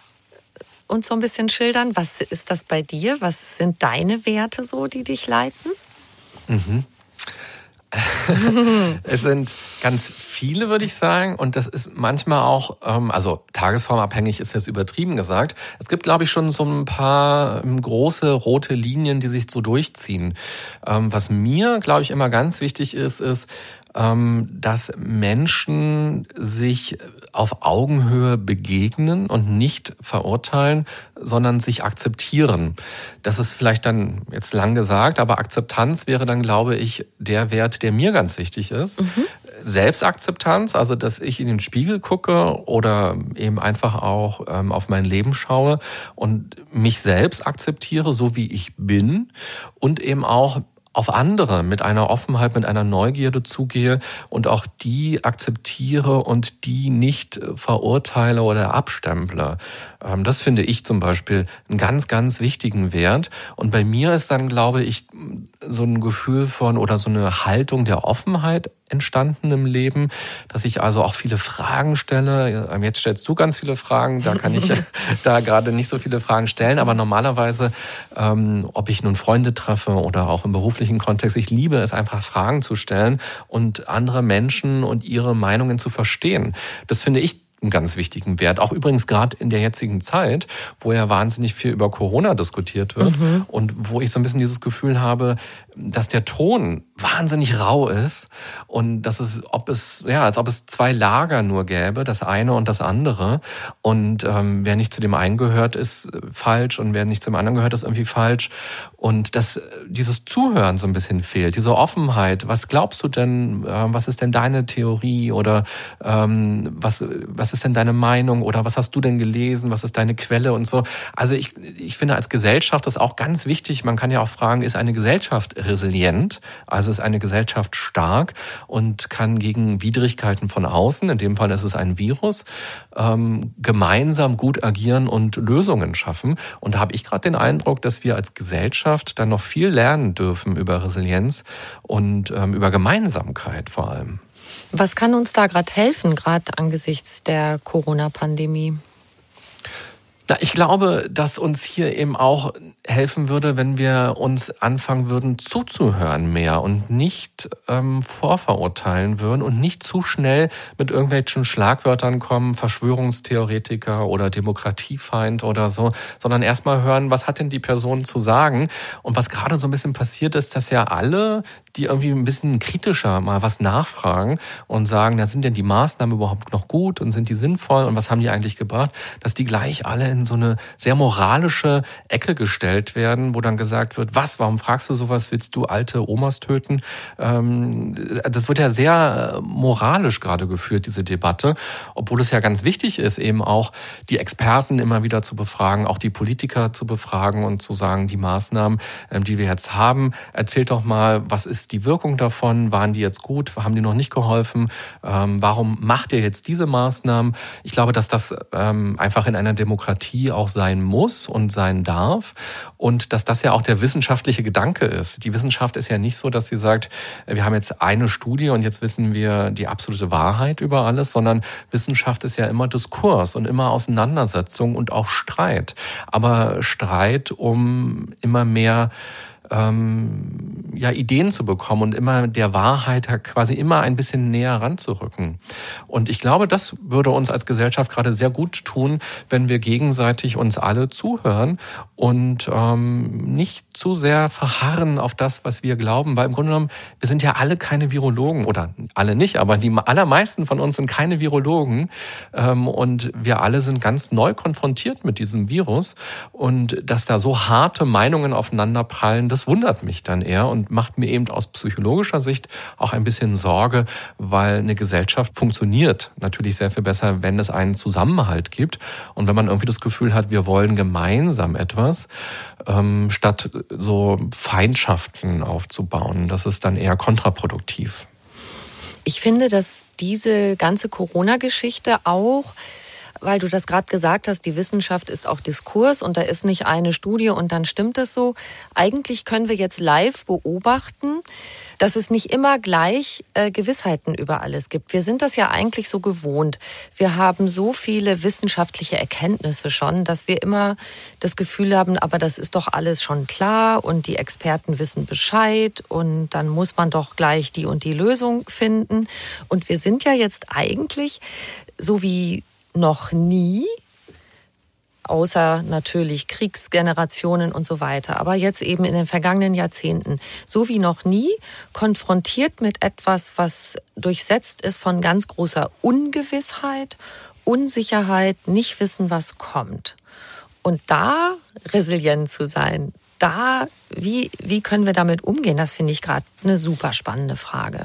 uns so ein bisschen schildern, was ist das bei dir? Was sind deine Werte so, die dich leiten? Mhm. es sind ganz viele, würde ich sagen. Und das ist manchmal auch, ähm, also tagesformabhängig ist jetzt übertrieben gesagt. Es gibt, glaube ich, schon so ein paar ähm, große rote Linien, die sich so durchziehen. Ähm, was mir, glaube ich, immer ganz wichtig ist, ist, dass Menschen sich auf Augenhöhe begegnen und nicht verurteilen, sondern sich akzeptieren. Das ist vielleicht dann jetzt lang gesagt, aber Akzeptanz wäre dann, glaube ich, der Wert, der mir ganz wichtig ist. Mhm. Selbstakzeptanz, also dass ich in den Spiegel gucke oder eben einfach auch ähm, auf mein Leben schaue und mich selbst akzeptiere, so wie ich bin und eben auch auf andere mit einer Offenheit, mit einer Neugierde zugehe und auch die akzeptiere und die nicht verurteile oder abstemple. Ähm, das finde ich zum Beispiel einen ganz, ganz wichtigen Wert. Und bei mir ist dann, glaube ich, so ein Gefühl von oder so eine Haltung der Offenheit entstanden im Leben, dass ich also auch viele Fragen stelle. Ähm, jetzt stellst du ganz viele Fragen, da kann ich da gerade nicht so viele Fragen stellen, aber normalerweise, ähm, ob ich nun Freunde treffe oder auch im beruflichen Kontext, ich liebe es einfach Fragen zu stellen und andere Menschen und ihre Meinungen zu verstehen. Das finde ich einen ganz wichtigen Wert. Auch übrigens gerade in der jetzigen Zeit, wo ja wahnsinnig viel über Corona diskutiert wird mhm. und wo ich so ein bisschen dieses Gefühl habe, dass der Ton wahnsinnig rau ist und dass es, ob es, ja, als ob es zwei Lager nur gäbe, das eine und das andere. Und ähm, wer nicht zu dem einen gehört, ist falsch und wer nicht zum anderen gehört, ist irgendwie falsch. Und dass dieses Zuhören so ein bisschen fehlt, diese Offenheit. Was glaubst du denn, äh, was ist denn deine Theorie oder ähm, was, was ist denn deine Meinung oder was hast du denn gelesen, was ist deine Quelle und so. Also ich, ich finde als Gesellschaft das auch ganz wichtig. Man kann ja auch fragen, ist eine Gesellschaft resilient. Also ist eine Gesellschaft stark und kann gegen Widrigkeiten von außen, in dem Fall ist es ein Virus, ähm, gemeinsam gut agieren und Lösungen schaffen. Und da habe ich gerade den Eindruck, dass wir als Gesellschaft dann noch viel lernen dürfen über Resilienz und ähm, über Gemeinsamkeit vor allem. Was kann uns da gerade helfen, gerade angesichts der Corona-Pandemie? Na, ich glaube, dass uns hier eben auch helfen würde, wenn wir uns anfangen würden zuzuhören mehr und nicht ähm, vorverurteilen würden und nicht zu schnell mit irgendwelchen Schlagwörtern kommen, Verschwörungstheoretiker oder Demokratiefeind oder so, sondern erstmal hören, was hat denn die Person zu sagen? Und was gerade so ein bisschen passiert ist, dass ja alle, die irgendwie ein bisschen kritischer mal was nachfragen und sagen, ja, sind denn die Maßnahmen überhaupt noch gut und sind die sinnvoll und was haben die eigentlich gebracht, dass die gleich alle in so eine sehr moralische Ecke gestellt werden, wo dann gesagt wird, was, warum fragst du sowas, willst du alte Omas töten? Ähm, das wird ja sehr äh, moralisch gerade geführt, diese Debatte, obwohl es ja ganz wichtig ist, eben auch die Experten immer wieder zu befragen, auch die Politiker zu befragen und zu sagen, die Maßnahmen, ähm, die wir jetzt haben, erzählt doch mal, was ist die Wirkung davon? Waren die jetzt gut? Haben die noch nicht geholfen? Ähm, warum macht ihr jetzt diese Maßnahmen? Ich glaube, dass das einfach in einer Demokratie auch sein muss und sein darf und dass das ja auch der wissenschaftliche Gedanke ist. Die Wissenschaft ist ja nicht so, dass sie sagt, wir haben jetzt eine Studie und jetzt wissen wir die absolute Wahrheit über alles, sondern Wissenschaft ist ja immer Diskurs und immer Auseinandersetzung und auch Streit. Aber Streit um immer mehr ähm, ja, Ideen zu bekommen und immer der Wahrheit quasi immer ein bisschen näher ranzurücken. Und ich glaube, das würde uns als Gesellschaft gerade sehr gut tun, wenn wir gegenseitig uns alle zuhören und ähm, nicht zu sehr verharren auf das, was wir glauben, weil im Grunde genommen, wir sind ja alle keine Virologen. Oder alle nicht, aber die allermeisten von uns sind keine Virologen. Ähm, und wir alle sind ganz neu konfrontiert mit diesem Virus. Und dass da so harte Meinungen aufeinander prallen, das wundert mich dann eher und macht mir eben aus psychologischer Sicht auch ein bisschen Sorge, weil eine Gesellschaft funktioniert natürlich sehr viel besser, wenn es einen Zusammenhalt gibt und wenn man irgendwie das Gefühl hat, wir wollen gemeinsam etwas, ähm, statt so Feindschaften aufzubauen. Das ist dann eher kontraproduktiv. Ich finde, dass diese ganze Corona-Geschichte auch weil du das gerade gesagt hast, die Wissenschaft ist auch Diskurs und da ist nicht eine Studie und dann stimmt es so. Eigentlich können wir jetzt live beobachten, dass es nicht immer gleich äh, Gewissheiten über alles gibt. Wir sind das ja eigentlich so gewohnt. Wir haben so viele wissenschaftliche Erkenntnisse schon, dass wir immer das Gefühl haben, aber das ist doch alles schon klar und die Experten wissen Bescheid und dann muss man doch gleich die und die Lösung finden. Und wir sind ja jetzt eigentlich so wie noch nie, außer natürlich Kriegsgenerationen und so weiter, aber jetzt eben in den vergangenen Jahrzehnten, so wie noch nie, konfrontiert mit etwas, was durchsetzt ist von ganz großer Ungewissheit, Unsicherheit, nicht wissen, was kommt. Und da resilient zu sein, da, wie, wie können wir damit umgehen? Das finde ich gerade eine super spannende Frage.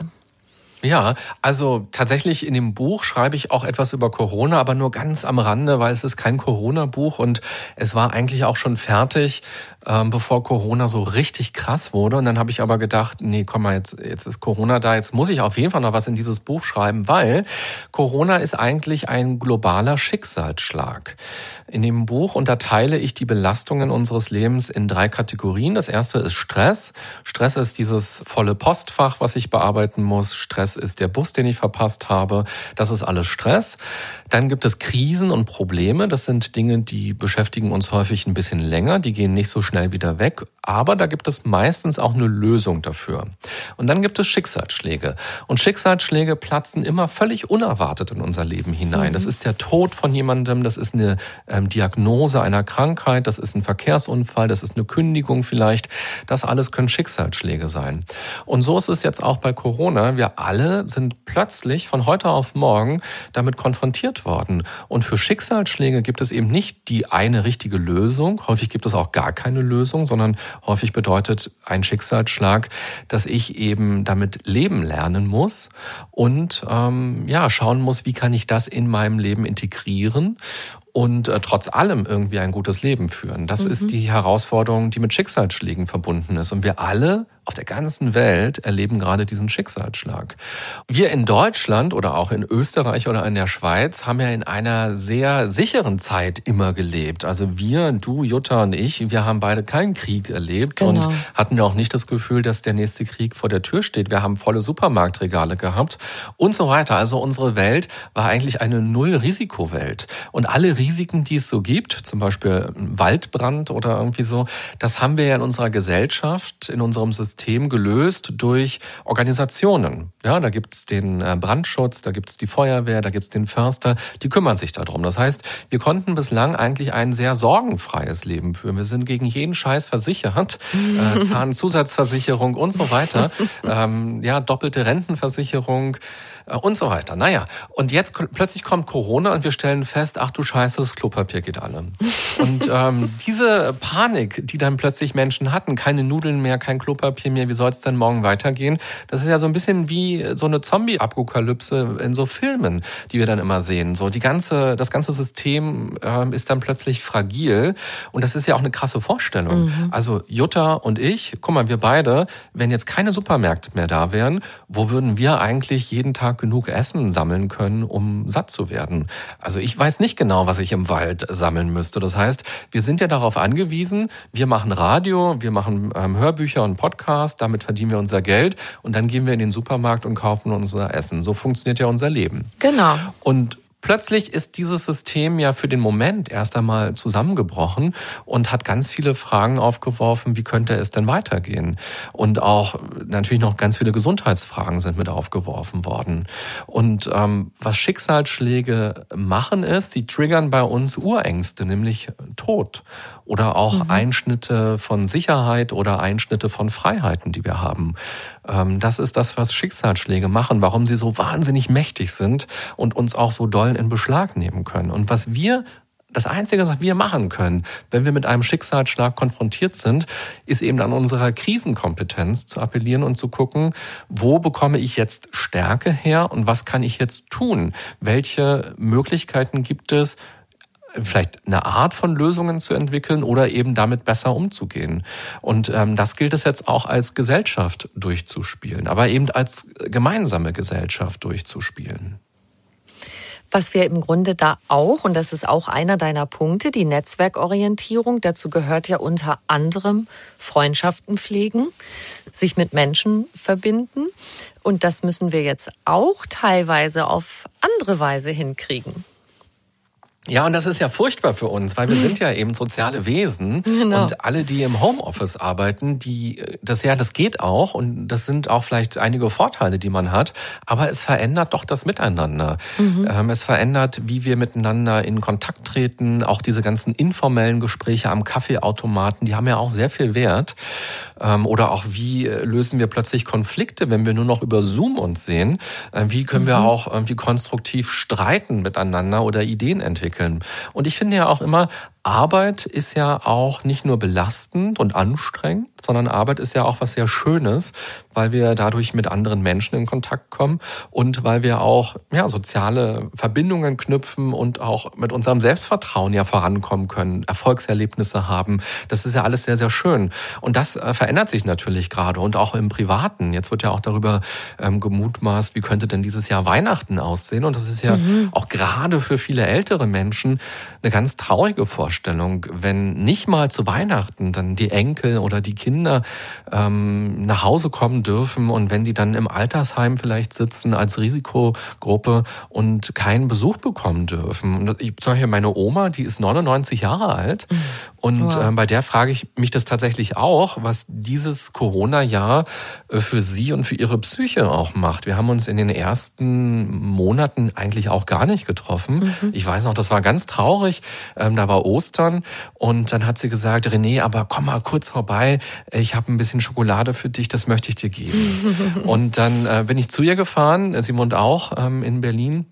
Ja, also tatsächlich in dem Buch schreibe ich auch etwas über Corona, aber nur ganz am Rande, weil es ist kein Corona-Buch und es war eigentlich auch schon fertig, ähm, bevor Corona so richtig krass wurde. Und dann habe ich aber gedacht, nee, komm mal, jetzt, jetzt ist Corona da, jetzt muss ich auf jeden Fall noch was in dieses Buch schreiben, weil Corona ist eigentlich ein globaler Schicksalsschlag. In dem Buch unterteile ich die Belastungen unseres Lebens in drei Kategorien. Das erste ist Stress. Stress ist dieses volle Postfach, was ich bearbeiten muss. Stress ist der Bus, den ich verpasst habe. Das ist alles Stress. Dann gibt es Krisen und Probleme. Das sind Dinge, die beschäftigen uns häufig ein bisschen länger. Die gehen nicht so schnell wieder weg. Aber da gibt es meistens auch eine Lösung dafür. Und dann gibt es Schicksalsschläge. Und Schicksalsschläge platzen immer völlig unerwartet in unser Leben hinein. Mhm. Das ist der Tod von jemandem. Das ist eine ähm, Diagnose einer Krankheit, das ist ein Verkehrsunfall, das ist eine Kündigung vielleicht. Das alles können Schicksalsschläge sein. Und so ist es jetzt auch bei Corona. Wir alle sind plötzlich von heute auf morgen damit konfrontiert worden. Und für Schicksalsschläge gibt es eben nicht die eine richtige Lösung. Häufig gibt es auch gar keine Lösung, sondern häufig bedeutet ein Schicksalsschlag, dass ich eben damit leben lernen muss und ähm, ja schauen muss, wie kann ich das in meinem Leben integrieren und äh, trotz allem irgendwie ein gutes Leben führen. Das mhm. ist die Herausforderung, die mit Schicksalsschlägen verbunden ist. Und wir alle auf der ganzen Welt erleben gerade diesen Schicksalsschlag. Wir in Deutschland oder auch in Österreich oder in der Schweiz haben ja in einer sehr sicheren Zeit immer gelebt. Also wir, du, Jutta und ich, wir haben beide keinen Krieg erlebt genau. und hatten ja auch nicht das Gefühl, dass der nächste Krieg vor der Tür steht. Wir haben volle Supermarktregale gehabt und so weiter. Also unsere Welt war eigentlich eine Null-Risikowelt. Und alle Risiken, die es so gibt, zum Beispiel Waldbrand oder irgendwie so, das haben wir ja in unserer Gesellschaft, in unserem System gelöst durch Organisationen. Ja, da gibt's den äh, Brandschutz, da gibt's die Feuerwehr, da gibt's den Förster, die kümmern sich darum. Das heißt, wir konnten bislang eigentlich ein sehr sorgenfreies Leben führen. Wir sind gegen jeden Scheiß versichert, äh, Zahnzusatzversicherung und so weiter, ähm, ja, doppelte Rentenversicherung. Äh, und so weiter. Naja, und jetzt plötzlich kommt Corona und wir stellen fest, ach du Scheiße, das Klopapier geht alle. und ähm, diese Panik, die dann plötzlich Menschen hatten, keine Nudeln mehr, kein Klopapier mehr, wie soll es denn morgen weitergehen? Das ist ja so ein bisschen wie so eine Zombie-Apokalypse in so Filmen, die wir dann immer sehen. So die ganze, das ganze System äh, ist dann plötzlich fragil und das ist ja auch eine krasse Vorstellung. Mhm. Also Jutta und ich, guck mal, wir beide, wenn jetzt keine Supermärkte mehr da wären, wo würden wir eigentlich jeden Tag genug Essen sammeln können, um satt zu werden? Also ich weiß nicht genau, was ich im Wald sammeln müsste. Das heißt, wir sind ja darauf angewiesen, wir machen Radio, wir machen ähm, Hörbücher und Podcasts, damit verdienen wir unser Geld und dann gehen wir in den Supermarkt und kaufen unser Essen. So funktioniert ja unser Leben. Genau. Und Plötzlich ist dieses System ja für den Moment erst einmal zusammengebrochen und hat ganz viele Fragen aufgeworfen, wie könnte es denn weitergehen? Und auch natürlich noch ganz viele Gesundheitsfragen sind mit aufgeworfen worden. Und ähm, was Schicksalsschläge machen ist, sie triggern bei uns Urängste, nämlich Tod oder auch mhm. Einschnitte von Sicherheit oder Einschnitte von Freiheiten, die wir haben. Ähm, das ist das, was Schicksalsschläge machen, warum sie so wahnsinnig mächtig sind und uns auch so doll in Beschlag nehmen können. Und was wir das Einzige, was wir machen können, wenn wir mit einem Schicksalsschlag konfrontiert sind, ist eben an unserer Krisenkompetenz zu appellieren und zu gucken, wo bekomme ich jetzt Stärke her und was kann ich jetzt tun? Welche Möglichkeiten gibt es, vielleicht eine Art von Lösungen zu entwickeln oder eben damit besser umzugehen. Und ähm, das gilt es jetzt auch als Gesellschaft durchzuspielen, aber eben als gemeinsame Gesellschaft durchzuspielen. Was wir im Grunde da auch, und das ist auch einer deiner Punkte, die Netzwerkorientierung, dazu gehört ja unter anderem Freundschaften pflegen, sich mit Menschen verbinden. Und das müssen wir jetzt auch teilweise auf andere Weise hinkriegen. Ja, und das ist ja furchtbar für uns, weil wir sind ja eben soziale Wesen genau. und alle, die im Homeoffice arbeiten, die das ja, das geht auch und das sind auch vielleicht einige Vorteile, die man hat, aber es verändert doch das Miteinander. Mhm. Ähm, es verändert, wie wir miteinander in Kontakt treten, auch diese ganzen informellen Gespräche am Kaffeeautomaten, die haben ja auch sehr viel Wert. Ähm, oder auch wie lösen wir plötzlich Konflikte, wenn wir nur noch über Zoom uns sehen? Äh, wie können wir mhm. auch irgendwie konstruktiv streiten miteinander oder Ideen entwickeln. Und ich finde ja auch immer, Arbeit ist ja auch nicht nur belastend und anstrengend, sondern Arbeit ist ja auch was sehr Schönes, weil wir dadurch mit anderen Menschen in Kontakt kommen und weil wir auch ja, soziale Verbindungen knüpfen und auch mit unserem Selbstvertrauen ja vorankommen können, Erfolgserlebnisse haben. Das ist ja alles sehr, sehr schön. Und das äh, verändert sich natürlich gerade und auch im Privaten. Jetzt wird ja auch darüber ähm, gemutmaßt, wie könnte denn dieses Jahr Weihnachten aussehen? Und das ist ja mhm. auch gerade für viele ältere Menschen eine ganz traurige Vorstellung. Vorstellung, wenn nicht mal zu Weihnachten dann die Enkel oder die Kinder ähm, nach Hause kommen dürfen und wenn die dann im Altersheim vielleicht sitzen als Risikogruppe und keinen Besuch bekommen dürfen. Und ich sage hier meine Oma, die ist 99 Jahre alt mhm. und wow. äh, bei der frage ich mich das tatsächlich auch, was dieses Corona-Jahr äh, für sie und für ihre Psyche auch macht. Wir haben uns in den ersten Monaten eigentlich auch gar nicht getroffen. Mhm. Ich weiß noch, das war ganz traurig. Ähm, da war Ostern Ostern. Und dann hat sie gesagt, René, aber komm mal kurz vorbei, ich habe ein bisschen Schokolade für dich, das möchte ich dir geben. und dann äh, bin ich zu ihr gefahren, Simon auch ähm, in Berlin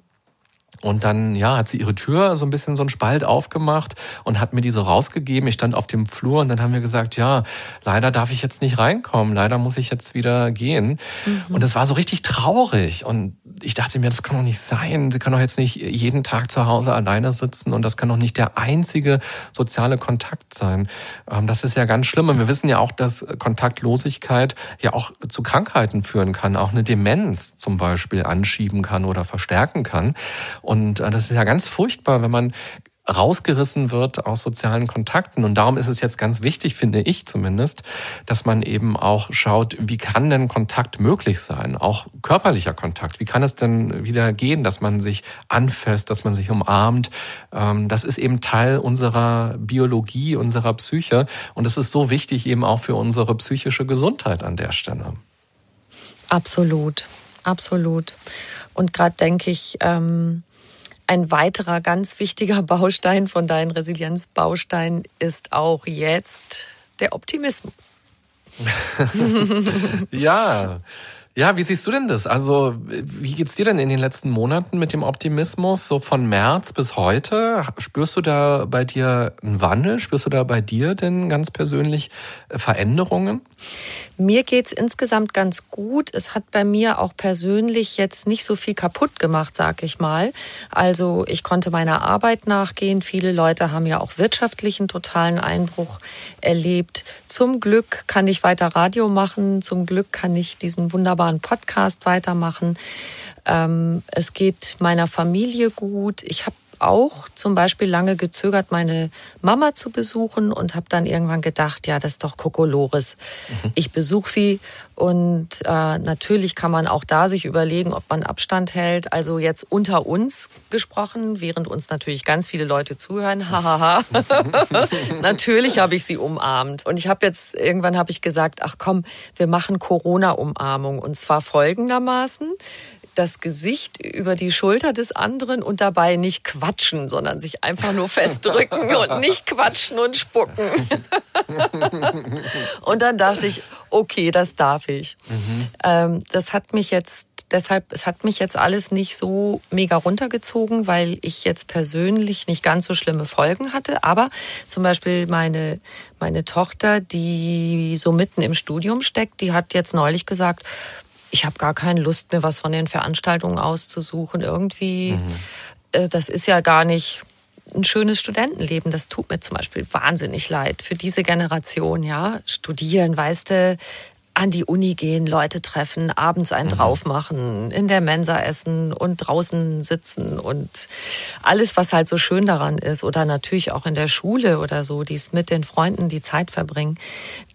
und dann, ja, hat sie ihre Tür so ein bisschen so einen Spalt aufgemacht und hat mir die so rausgegeben. Ich stand auf dem Flur und dann haben wir gesagt, ja, leider darf ich jetzt nicht reinkommen. Leider muss ich jetzt wieder gehen. Mhm. Und das war so richtig traurig. Und ich dachte mir, das kann doch nicht sein. Sie kann doch jetzt nicht jeden Tag zu Hause alleine sitzen und das kann doch nicht der einzige soziale Kontakt sein. Ähm, das ist ja ganz schlimm. Und wir wissen ja auch, dass Kontaktlosigkeit ja auch zu Krankheiten führen kann, auch eine Demenz zum Beispiel anschieben kann oder verstärken kann. Und äh, das ist ja ganz furchtbar, wenn man rausgerissen wird aus sozialen Kontakten. Und darum ist es jetzt ganz wichtig, finde ich zumindest, dass man eben auch schaut, wie kann denn Kontakt möglich sein? Auch körperlicher Kontakt. Wie kann es denn wieder gehen, dass man sich anfasst, dass man sich umarmt? Ähm, das ist eben Teil unserer Biologie, unserer Psyche. Und es ist so wichtig eben auch für unsere psychische Gesundheit an der Stelle. Absolut, absolut. Und gerade denke ich, ähm ein weiterer ganz wichtiger Baustein von deinen Resilienzbausteinen ist auch jetzt der Optimismus. ja, Ja, wie siehst du denn das? Also, wie geht's dir denn in den letzten Monaten mit dem Optimismus? So von März bis heute? Spürst du da bei dir einen Wandel? Spürst du da bei dir denn ganz persönlich äh, Veränderungen? Mir geht's insgesamt ganz gut. Es hat bei mir auch persönlich jetzt nicht so viel kaputt gemacht, sag ich mal. Also, ich konnte meiner Arbeit nachgehen. Viele Leute haben ja auch wirtschaftlichen totalen Einbruch erlebt. Zum Glück kann ich weiter Radio machen. Zum Glück kann ich diesen wunderbaren Podcast weitermachen. Ähm, es geht meiner Familie gut. Ich habe auch zum Beispiel lange gezögert, meine Mama zu besuchen und habe dann irgendwann gedacht, ja, das ist doch Kokolores. Mhm. Ich besuche sie und äh, natürlich kann man auch da sich überlegen, ob man Abstand hält. Also jetzt unter uns gesprochen, während uns natürlich ganz viele Leute zuhören. Hahaha. natürlich habe ich sie umarmt. Und ich habe jetzt irgendwann habe ich gesagt, ach komm, wir machen Corona-Umarmung und zwar folgendermaßen das Gesicht über die Schulter des anderen und dabei nicht quatschen, sondern sich einfach nur festdrücken und nicht quatschen und spucken. und dann dachte ich, okay, das darf ich. Mhm. Ähm, das hat mich jetzt deshalb, es hat mich jetzt alles nicht so mega runtergezogen, weil ich jetzt persönlich nicht ganz so schlimme Folgen hatte. Aber zum Beispiel meine, meine Tochter, die so mitten im Studium steckt, die hat jetzt neulich gesagt, ich habe gar keine Lust mehr, was von den Veranstaltungen auszusuchen. Irgendwie, mhm. äh, das ist ja gar nicht ein schönes Studentenleben. Das tut mir zum Beispiel wahnsinnig leid für diese Generation. Ja, studieren, weißt du, an die Uni gehen, Leute treffen, abends einen mhm. drauf machen, in der Mensa essen und draußen sitzen und alles, was halt so schön daran ist. Oder natürlich auch in der Schule oder so, dies mit den Freunden die Zeit verbringen.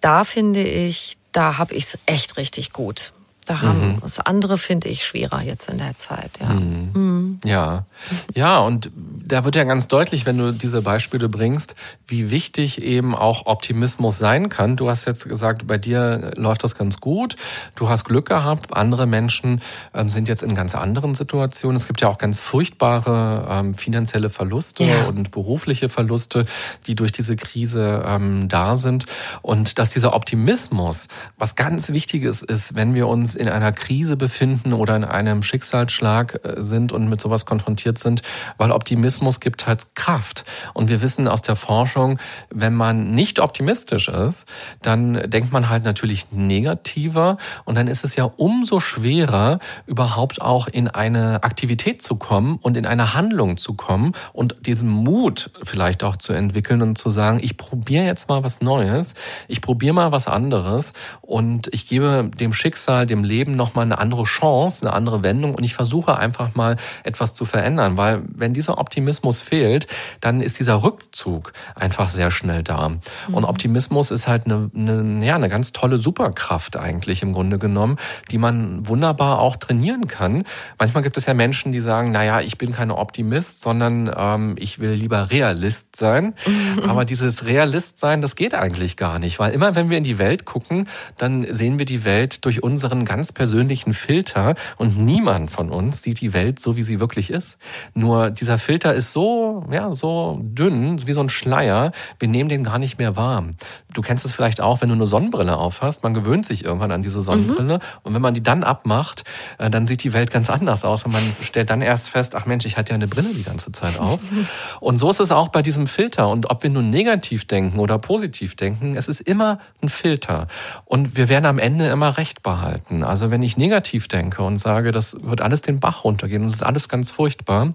Da finde ich, da habe ich es echt richtig gut. Da haben mhm. das andere finde ich schwerer jetzt in der Zeit, ja. Mhm. Mhm. Ja. Ja, und da wird ja ganz deutlich, wenn du diese Beispiele bringst, wie wichtig eben auch Optimismus sein kann. Du hast jetzt gesagt, bei dir läuft das ganz gut. Du hast Glück gehabt. Andere Menschen ähm, sind jetzt in ganz anderen Situationen. Es gibt ja auch ganz furchtbare ähm, finanzielle Verluste ja. und berufliche Verluste, die durch diese Krise ähm, da sind. Und dass dieser Optimismus was ganz Wichtiges ist, wenn wir uns in einer Krise befinden oder in einem Schicksalsschlag äh, sind und mit sowas konfrontiert sind, weil Optimismus gibt halt Kraft. Und wir wissen aus der Forschung, wenn man nicht optimistisch ist, dann denkt man halt natürlich negativer und dann ist es ja umso schwerer, überhaupt auch in eine Aktivität zu kommen und in eine Handlung zu kommen und diesen Mut vielleicht auch zu entwickeln und zu sagen, ich probiere jetzt mal was Neues, ich probiere mal was anderes und ich gebe dem Schicksal, dem Leben nochmal eine andere Chance, eine andere Wendung und ich versuche einfach mal etwas zu verändern, weil wenn dieser Optimismus fehlt, dann ist dieser Rückzug einfach sehr schnell da. Mhm. Und Optimismus ist halt eine, eine, ja, eine ganz tolle Superkraft eigentlich im Grunde genommen, die man wunderbar auch trainieren kann. Manchmal gibt es ja Menschen, die sagen, naja, ich bin kein Optimist, sondern ähm, ich will lieber Realist sein. Aber dieses Realist sein, das geht eigentlich gar nicht, weil immer wenn wir in die Welt gucken, dann sehen wir die Welt durch unseren ganz persönlichen Filter und niemand von uns sieht die Welt so, wie sie wirklich ist. Nur dieser Filter ist so, ja, so dünn, wie so ein Schleier, wir nehmen den gar nicht mehr wahr. Du kennst es vielleicht auch, wenn du eine Sonnenbrille aufhast, man gewöhnt sich irgendwann an diese Sonnenbrille mhm. und wenn man die dann abmacht, äh, dann sieht die Welt ganz anders aus und man stellt dann erst fest, ach Mensch, ich hatte ja eine Brille die ganze Zeit auf. Und so ist es auch bei diesem Filter und ob wir nun negativ denken oder positiv denken, es ist immer ein Filter und wir werden am Ende immer recht behalten. Also wenn ich negativ denke und sage, das wird alles den Bach runtergehen und es ist alles ganz furchtbar,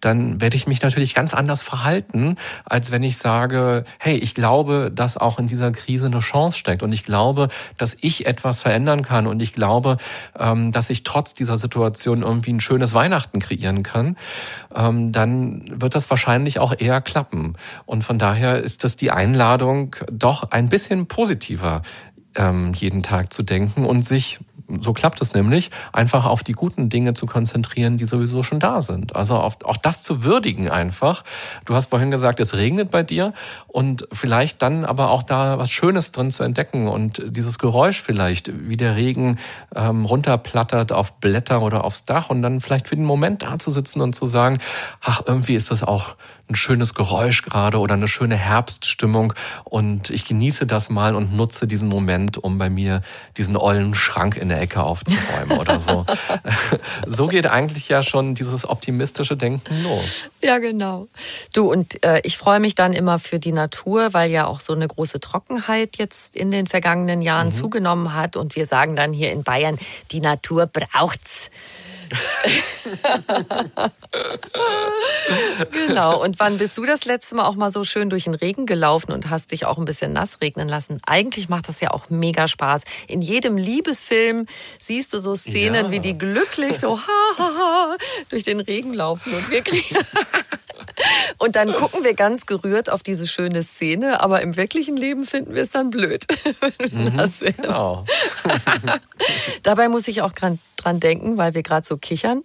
dann werde ich mich natürlich ganz anders verhalten, als wenn ich sage, hey, ich glaube, dass auch in dieser Krise eine Chance steckt und ich glaube, dass ich etwas verändern kann und ich glaube, ähm, dass ich trotz dieser Situation irgendwie ein schönes Weihnachten kreieren kann, ähm, dann wird das wahrscheinlich auch eher klappen. Und von daher ist das die Einladung, doch ein bisschen positiver ähm, jeden Tag zu denken und sich so klappt es nämlich, einfach auf die guten Dinge zu konzentrieren, die sowieso schon da sind. Also auf, auch das zu würdigen einfach. Du hast vorhin gesagt, es regnet bei dir und vielleicht dann aber auch da was Schönes drin zu entdecken und dieses Geräusch vielleicht, wie der Regen ähm, runterplattert auf Blätter oder aufs Dach und dann vielleicht für den Moment da zu sitzen und zu sagen, ach, irgendwie ist das auch ein schönes Geräusch gerade oder eine schöne Herbststimmung und ich genieße das mal und nutze diesen Moment, um bei mir diesen ollen Schrank in eine Ecke aufzuräumen oder so. so geht eigentlich ja schon dieses optimistische Denken los. Ja, genau. Du, und äh, ich freue mich dann immer für die Natur, weil ja auch so eine große Trockenheit jetzt in den vergangenen Jahren mhm. zugenommen hat. Und wir sagen dann hier in Bayern, die Natur braucht's. genau. Und wann bist du das letzte Mal auch mal so schön durch den Regen gelaufen und hast dich auch ein bisschen nass regnen lassen? Eigentlich macht das ja auch mega Spaß. In jedem Liebesfilm siehst du so Szenen, ja. wie die glücklich so ha, ha, ha, durch den Regen laufen und wir kriegen Und dann gucken wir ganz gerührt auf diese schöne Szene, aber im wirklichen Leben finden wir es dann blöd. Mhm, genau. Dabei muss ich auch dran denken, weil wir gerade so kichern.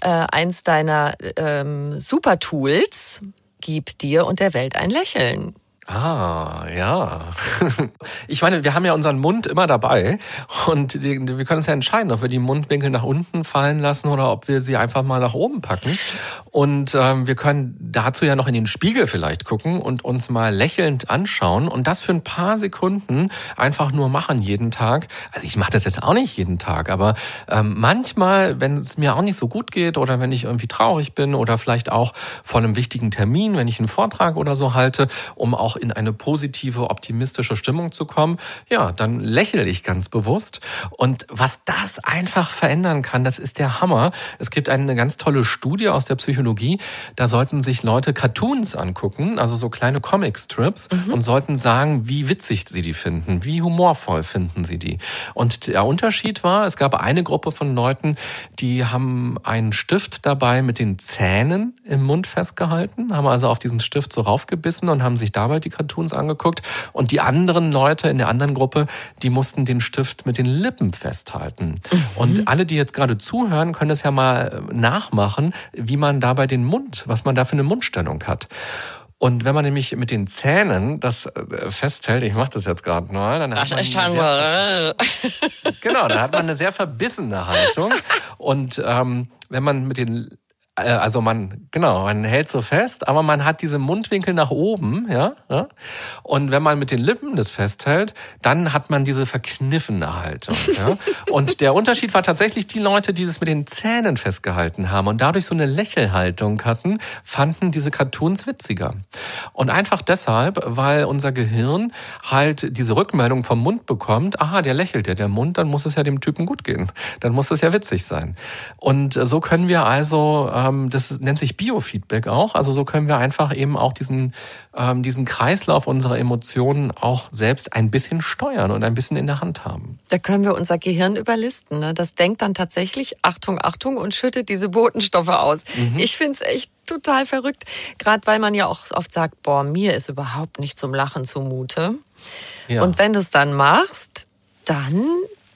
Äh, eins deiner ähm, Super-Tools gibt dir und der Welt ein Lächeln. Ah, ja. Ich meine, wir haben ja unseren Mund immer dabei und wir können uns ja entscheiden, ob wir die Mundwinkel nach unten fallen lassen oder ob wir sie einfach mal nach oben packen. Und ähm, wir können dazu ja noch in den Spiegel vielleicht gucken und uns mal lächelnd anschauen und das für ein paar Sekunden einfach nur machen jeden Tag. Also ich mache das jetzt auch nicht jeden Tag, aber ähm, manchmal, wenn es mir auch nicht so gut geht oder wenn ich irgendwie traurig bin oder vielleicht auch vor einem wichtigen Termin, wenn ich einen Vortrag oder so halte, um auch in eine positive, optimistische Stimmung zu kommen, ja, dann lächle ich ganz bewusst. Und was das einfach verändern kann, das ist der Hammer. Es gibt eine ganz tolle Studie aus der Psychologie. Da sollten sich Leute Cartoons angucken, also so kleine Comic-Strips mhm. und sollten sagen, wie witzig sie die finden, wie humorvoll finden sie die. Und der Unterschied war, es gab eine Gruppe von Leuten, die haben einen Stift dabei mit den Zähnen im Mund festgehalten, haben also auf diesen Stift so raufgebissen und haben sich dabei die Cartoons angeguckt. Und die anderen Leute in der anderen Gruppe, die mussten den Stift mit den Lippen festhalten. Mhm. Und alle, die jetzt gerade zuhören, können es ja mal nachmachen, wie man dabei den Mund, was man da für eine Mundstellung hat. Und wenn man nämlich mit den Zähnen das äh, festhält, ich mache das jetzt gerade mal, dann hat man sehr, genau, dann hat man eine sehr verbissene Haltung. Und ähm, wenn man mit den äh, also man, genau, man hält so fest, aber man hat diese Mundwinkel nach oben, ja, ja. Und wenn man mit den Lippen das festhält, dann hat man diese verkniffene Haltung, ja. Und der Unterschied war tatsächlich die Leute, die das mit den Zähnen festgehalten haben und dadurch so eine Lächelhaltung hatten, fanden diese Cartoons witziger. Und einfach deshalb, weil unser Gehirn halt diese Rückmeldung vom Mund bekommt, aha, der lächelt ja, der Mund, dann muss es ja dem Typen gut gehen. Dann muss es ja witzig sein. Und so können wir also äh, ähm, das nennt sich Biofeedback auch. Also so können wir einfach eben auch diesen, ähm, diesen Kreislauf unserer Emotionen auch selbst ein bisschen steuern und ein bisschen in der Hand haben. Da können wir unser Gehirn überlisten. Ne? Das denkt dann tatsächlich, Achtung, Achtung, und schüttet diese Botenstoffe aus. Mhm. Ich finde es echt total verrückt, gerade weil man ja auch oft sagt, boah, mir ist überhaupt nicht zum Lachen zumute. Ja. Und wenn du es dann machst, dann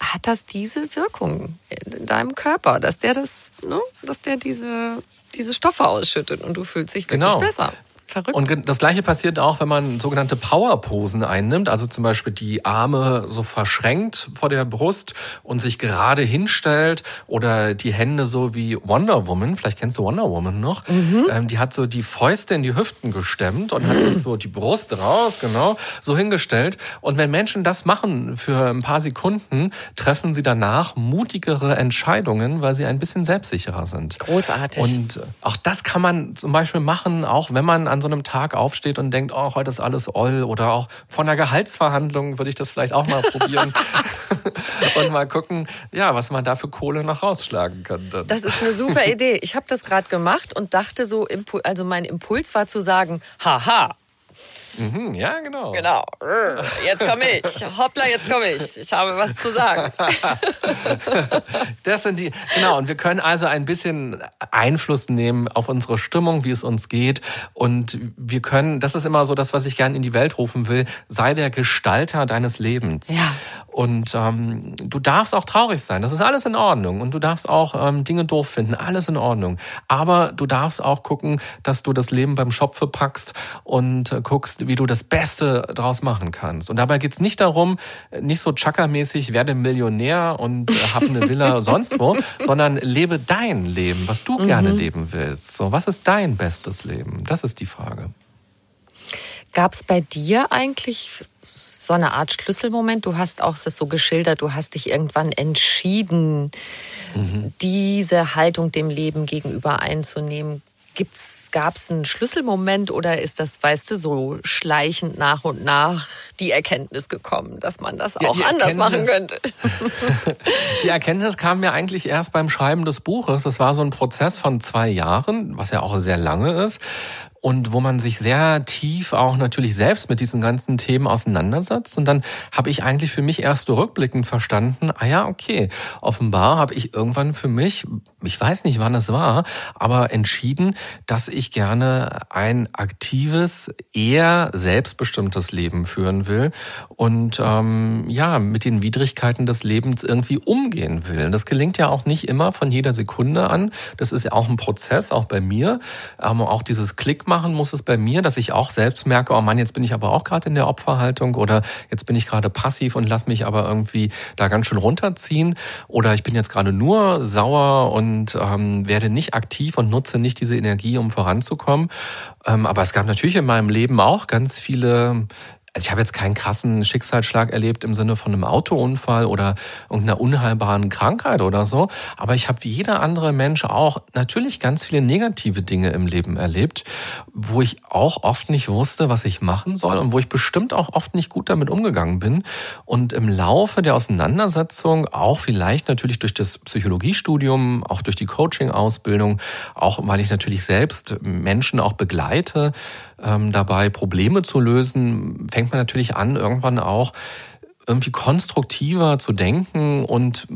hat das diese Wirkung in deinem Körper, dass der das, ne, dass der diese, diese Stoffe ausschüttet und du fühlst dich wirklich genau. besser. Verrückt. Und das gleiche passiert auch, wenn man sogenannte Powerposen einnimmt, also zum Beispiel die Arme so verschränkt vor der Brust und sich gerade hinstellt oder die Hände so wie Wonder Woman, vielleicht kennst du Wonder Woman noch, mhm. ähm, die hat so die Fäuste in die Hüften gestemmt und mhm. hat sich so die Brust raus, genau, so hingestellt. Und wenn Menschen das machen für ein paar Sekunden, treffen sie danach mutigere Entscheidungen, weil sie ein bisschen selbstsicherer sind. Großartig. Und auch das kann man zum Beispiel machen, auch wenn man an an so einem Tag aufsteht und denkt, oh, heute ist alles oll oder auch von einer Gehaltsverhandlung würde ich das vielleicht auch mal probieren und mal gucken, ja, was man da für Kohle noch rausschlagen kann. Dann. Das ist eine super Idee. Ich habe das gerade gemacht und dachte so, also mein Impuls war zu sagen, haha, Mhm, ja, genau. Genau. Jetzt komme ich. Hoppla, jetzt komme ich. Ich habe was zu sagen. Das sind die, genau. Und wir können also ein bisschen Einfluss nehmen auf unsere Stimmung, wie es uns geht. Und wir können, das ist immer so das, was ich gerne in die Welt rufen will, sei der Gestalter deines Lebens. Ja. Und ähm, du darfst auch traurig sein. Das ist alles in Ordnung. Und du darfst auch ähm, Dinge doof finden. Alles in Ordnung. Aber du darfst auch gucken, dass du das Leben beim Schopfe packst und äh, guckst, wie du das Beste draus machen kannst. Und dabei geht's nicht darum, nicht so Chaka-mäßig, werde Millionär und äh, hab eine Villa sonst wo, sondern lebe dein Leben, was du mhm. gerne leben willst. So, was ist dein bestes Leben? Das ist die Frage. Gab es bei dir eigentlich so eine Art Schlüsselmoment? Du hast auch das so geschildert, du hast dich irgendwann entschieden, mhm. diese Haltung dem Leben gegenüber einzunehmen. Gab es einen Schlüsselmoment oder ist das, weißt du, so schleichend nach und nach die Erkenntnis gekommen, dass man das auch ja, anders machen könnte? die Erkenntnis kam mir eigentlich erst beim Schreiben des Buches. Das war so ein Prozess von zwei Jahren, was ja auch sehr lange ist und wo man sich sehr tief auch natürlich selbst mit diesen ganzen Themen auseinandersetzt. Und dann habe ich eigentlich für mich erst rückblickend verstanden, ah ja, okay, offenbar habe ich irgendwann für mich, ich weiß nicht, wann es war, aber entschieden, dass ich gerne ein aktives, eher selbstbestimmtes Leben führen will und ähm, ja, mit den Widrigkeiten des Lebens irgendwie umgehen will. Das gelingt ja auch nicht immer von jeder Sekunde an. Das ist ja auch ein Prozess, auch bei mir. Ähm, auch dieses Klick machen muss es bei mir, dass ich auch selbst merke, oh Mann, jetzt bin ich aber auch gerade in der Opferhaltung oder jetzt bin ich gerade passiv und lass mich aber irgendwie da ganz schön runterziehen oder ich bin jetzt gerade nur sauer und ähm, werde nicht aktiv und nutze nicht diese Energie, um voranzukommen. Ähm, aber es gab natürlich in meinem Leben auch ganz viele also ich habe jetzt keinen krassen Schicksalsschlag erlebt im Sinne von einem Autounfall oder irgendeiner unheilbaren Krankheit oder so, aber ich habe wie jeder andere Mensch auch natürlich ganz viele negative Dinge im Leben erlebt, wo ich auch oft nicht wusste, was ich machen soll und wo ich bestimmt auch oft nicht gut damit umgegangen bin. Und im Laufe der Auseinandersetzung auch vielleicht natürlich durch das Psychologiestudium, auch durch die Coaching Ausbildung, auch weil ich natürlich selbst Menschen auch begleite, ähm, dabei, Probleme zu lösen, fängt man natürlich an, irgendwann auch irgendwie konstruktiver zu denken und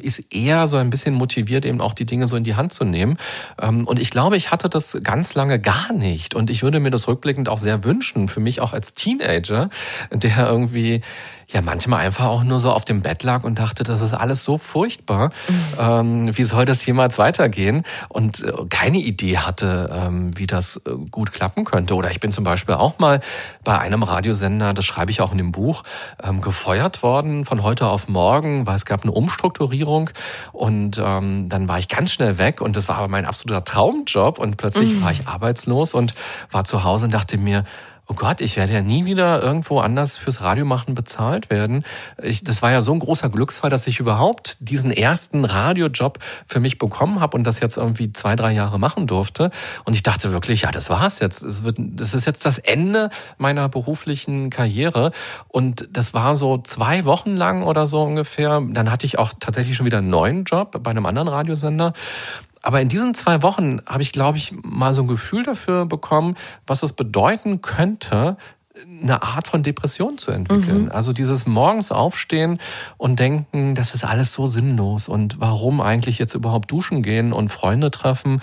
ist eher so ein bisschen motiviert, eben auch die Dinge so in die Hand zu nehmen. Ähm, und ich glaube, ich hatte das ganz lange gar nicht. Und ich würde mir das rückblickend auch sehr wünschen, für mich auch als Teenager, der irgendwie ja manchmal einfach auch nur so auf dem Bett lag und dachte, das ist alles so furchtbar. Mhm. Ähm, wie soll das jemals weitergehen? Und äh, keine Idee hatte, ähm, wie das äh, gut klappen könnte. Oder ich bin zum Beispiel auch mal bei einem Radiosender, das schreibe ich auch in dem Buch, ähm, gefeuert worden von heute auf morgen, weil es gab eine Umstrukturierung und ähm, dann war ich ganz schnell weg und das war aber mein absoluter Traumjob und plötzlich mhm. war ich arbeitslos und war zu Hause und dachte mir, oh Gott, ich werde ja nie wieder irgendwo anders fürs Radio machen bezahlt werden. Ich, das war ja so ein großer Glücksfall, dass ich überhaupt diesen ersten Radiojob für mich bekommen habe und das jetzt irgendwie zwei, drei Jahre machen durfte. Und ich dachte wirklich, ja, das war's jetzt. Es wird, das ist jetzt das Ende meiner beruflichen Karriere. Und das war so zwei Wochen lang oder so ungefähr. Dann hatte ich auch tatsächlich schon wieder einen neuen Job bei einem anderen Radiosender. Aber in diesen zwei Wochen habe ich, glaube ich, mal so ein Gefühl dafür bekommen, was es bedeuten könnte, eine Art von Depression zu entwickeln. Mhm. Also dieses morgens aufstehen und denken, das ist alles so sinnlos und warum eigentlich jetzt überhaupt duschen gehen und Freunde treffen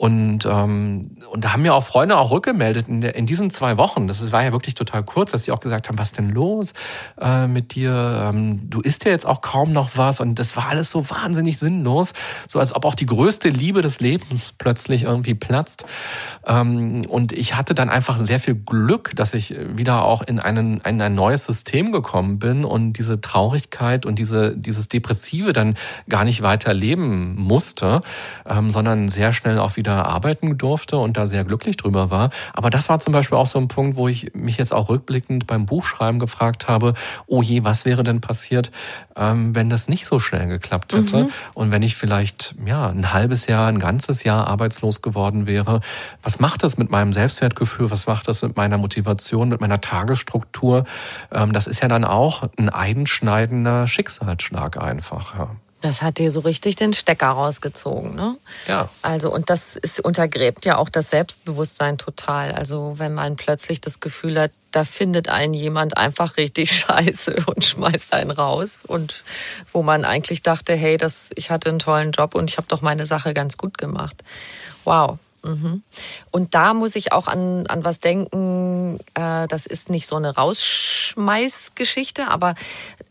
und, ähm, und da haben mir auch Freunde auch rückgemeldet in, der, in diesen zwei Wochen. Das war ja wirklich total kurz, dass sie auch gesagt haben, was denn los äh, mit dir? Ähm, du isst ja jetzt auch kaum noch was. Und das war alles so wahnsinnig sinnlos. So als ob auch die größte Liebe des Lebens plötzlich irgendwie platzt. Ähm, und ich hatte dann einfach sehr viel Glück, dass ich wieder auch in, einen, in ein neues System gekommen bin und diese Traurigkeit und diese, dieses Depressive dann gar nicht weiter leben musste, ähm, sondern sehr schnell auch wieder da arbeiten durfte und da sehr glücklich drüber war. Aber das war zum Beispiel auch so ein Punkt, wo ich mich jetzt auch rückblickend beim Buchschreiben gefragt habe, oh je, was wäre denn passiert, ähm, wenn das nicht so schnell geklappt hätte mhm. und wenn ich vielleicht ja ein halbes Jahr, ein ganzes Jahr arbeitslos geworden wäre. Was macht das mit meinem Selbstwertgefühl? Was macht das mit meiner Motivation, mit meiner Tagesstruktur? Ähm, das ist ja dann auch ein einschneidender Schicksalsschlag einfach. Ja. Das hat dir so richtig den Stecker rausgezogen, ne? Ja. Also, und das ist, untergräbt ja auch das Selbstbewusstsein total. Also, wenn man plötzlich das Gefühl hat, da findet einen jemand einfach richtig scheiße und schmeißt einen raus. Und wo man eigentlich dachte, hey, das, ich hatte einen tollen Job und ich habe doch meine Sache ganz gut gemacht. Wow. Mhm. Und da muss ich auch an, an was denken, äh, das ist nicht so eine Rausschmeißgeschichte, aber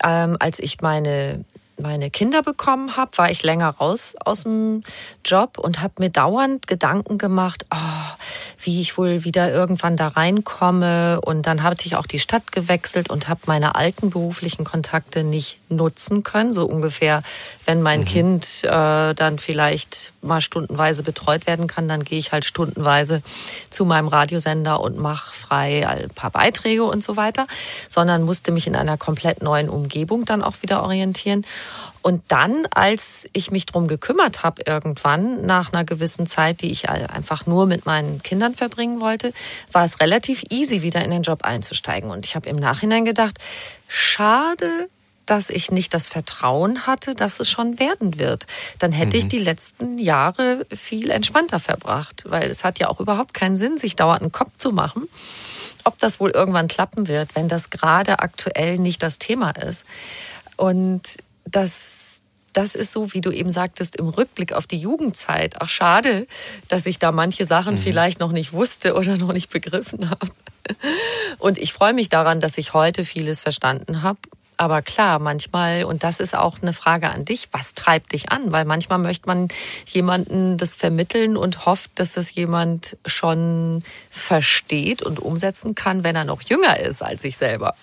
ähm, als ich meine meine Kinder bekommen habe, war ich länger raus aus dem Job und habe mir dauernd Gedanken gemacht, oh, wie ich wohl wieder irgendwann da reinkomme. Und dann hatte ich auch die Stadt gewechselt und habe meine alten beruflichen Kontakte nicht nutzen können. So ungefähr, wenn mein mhm. Kind äh, dann vielleicht mal stundenweise betreut werden kann, dann gehe ich halt stundenweise zu meinem Radiosender und mache kostenfrei ein paar Beiträge und so weiter, sondern musste mich in einer komplett neuen Umgebung dann auch wieder orientieren. Und dann, als ich mich drum gekümmert habe, irgendwann nach einer gewissen Zeit, die ich einfach nur mit meinen Kindern verbringen wollte, war es relativ easy, wieder in den Job einzusteigen. Und ich habe im Nachhinein gedacht, schade, dass ich nicht das Vertrauen hatte, dass es schon werden wird. Dann hätte mhm. ich die letzten Jahre viel entspannter verbracht, weil es hat ja auch überhaupt keinen Sinn, sich dauernd einen Kopf zu machen, ob das wohl irgendwann klappen wird, wenn das gerade aktuell nicht das Thema ist. Und das, das ist so, wie du eben sagtest, im Rückblick auf die Jugendzeit. Ach, schade, dass ich da manche Sachen mhm. vielleicht noch nicht wusste oder noch nicht begriffen habe. Und ich freue mich daran, dass ich heute vieles verstanden habe. Aber klar, manchmal, und das ist auch eine Frage an dich, was treibt dich an? Weil manchmal möchte man jemanden das vermitteln und hofft, dass das jemand schon versteht und umsetzen kann, wenn er noch jünger ist als ich selber.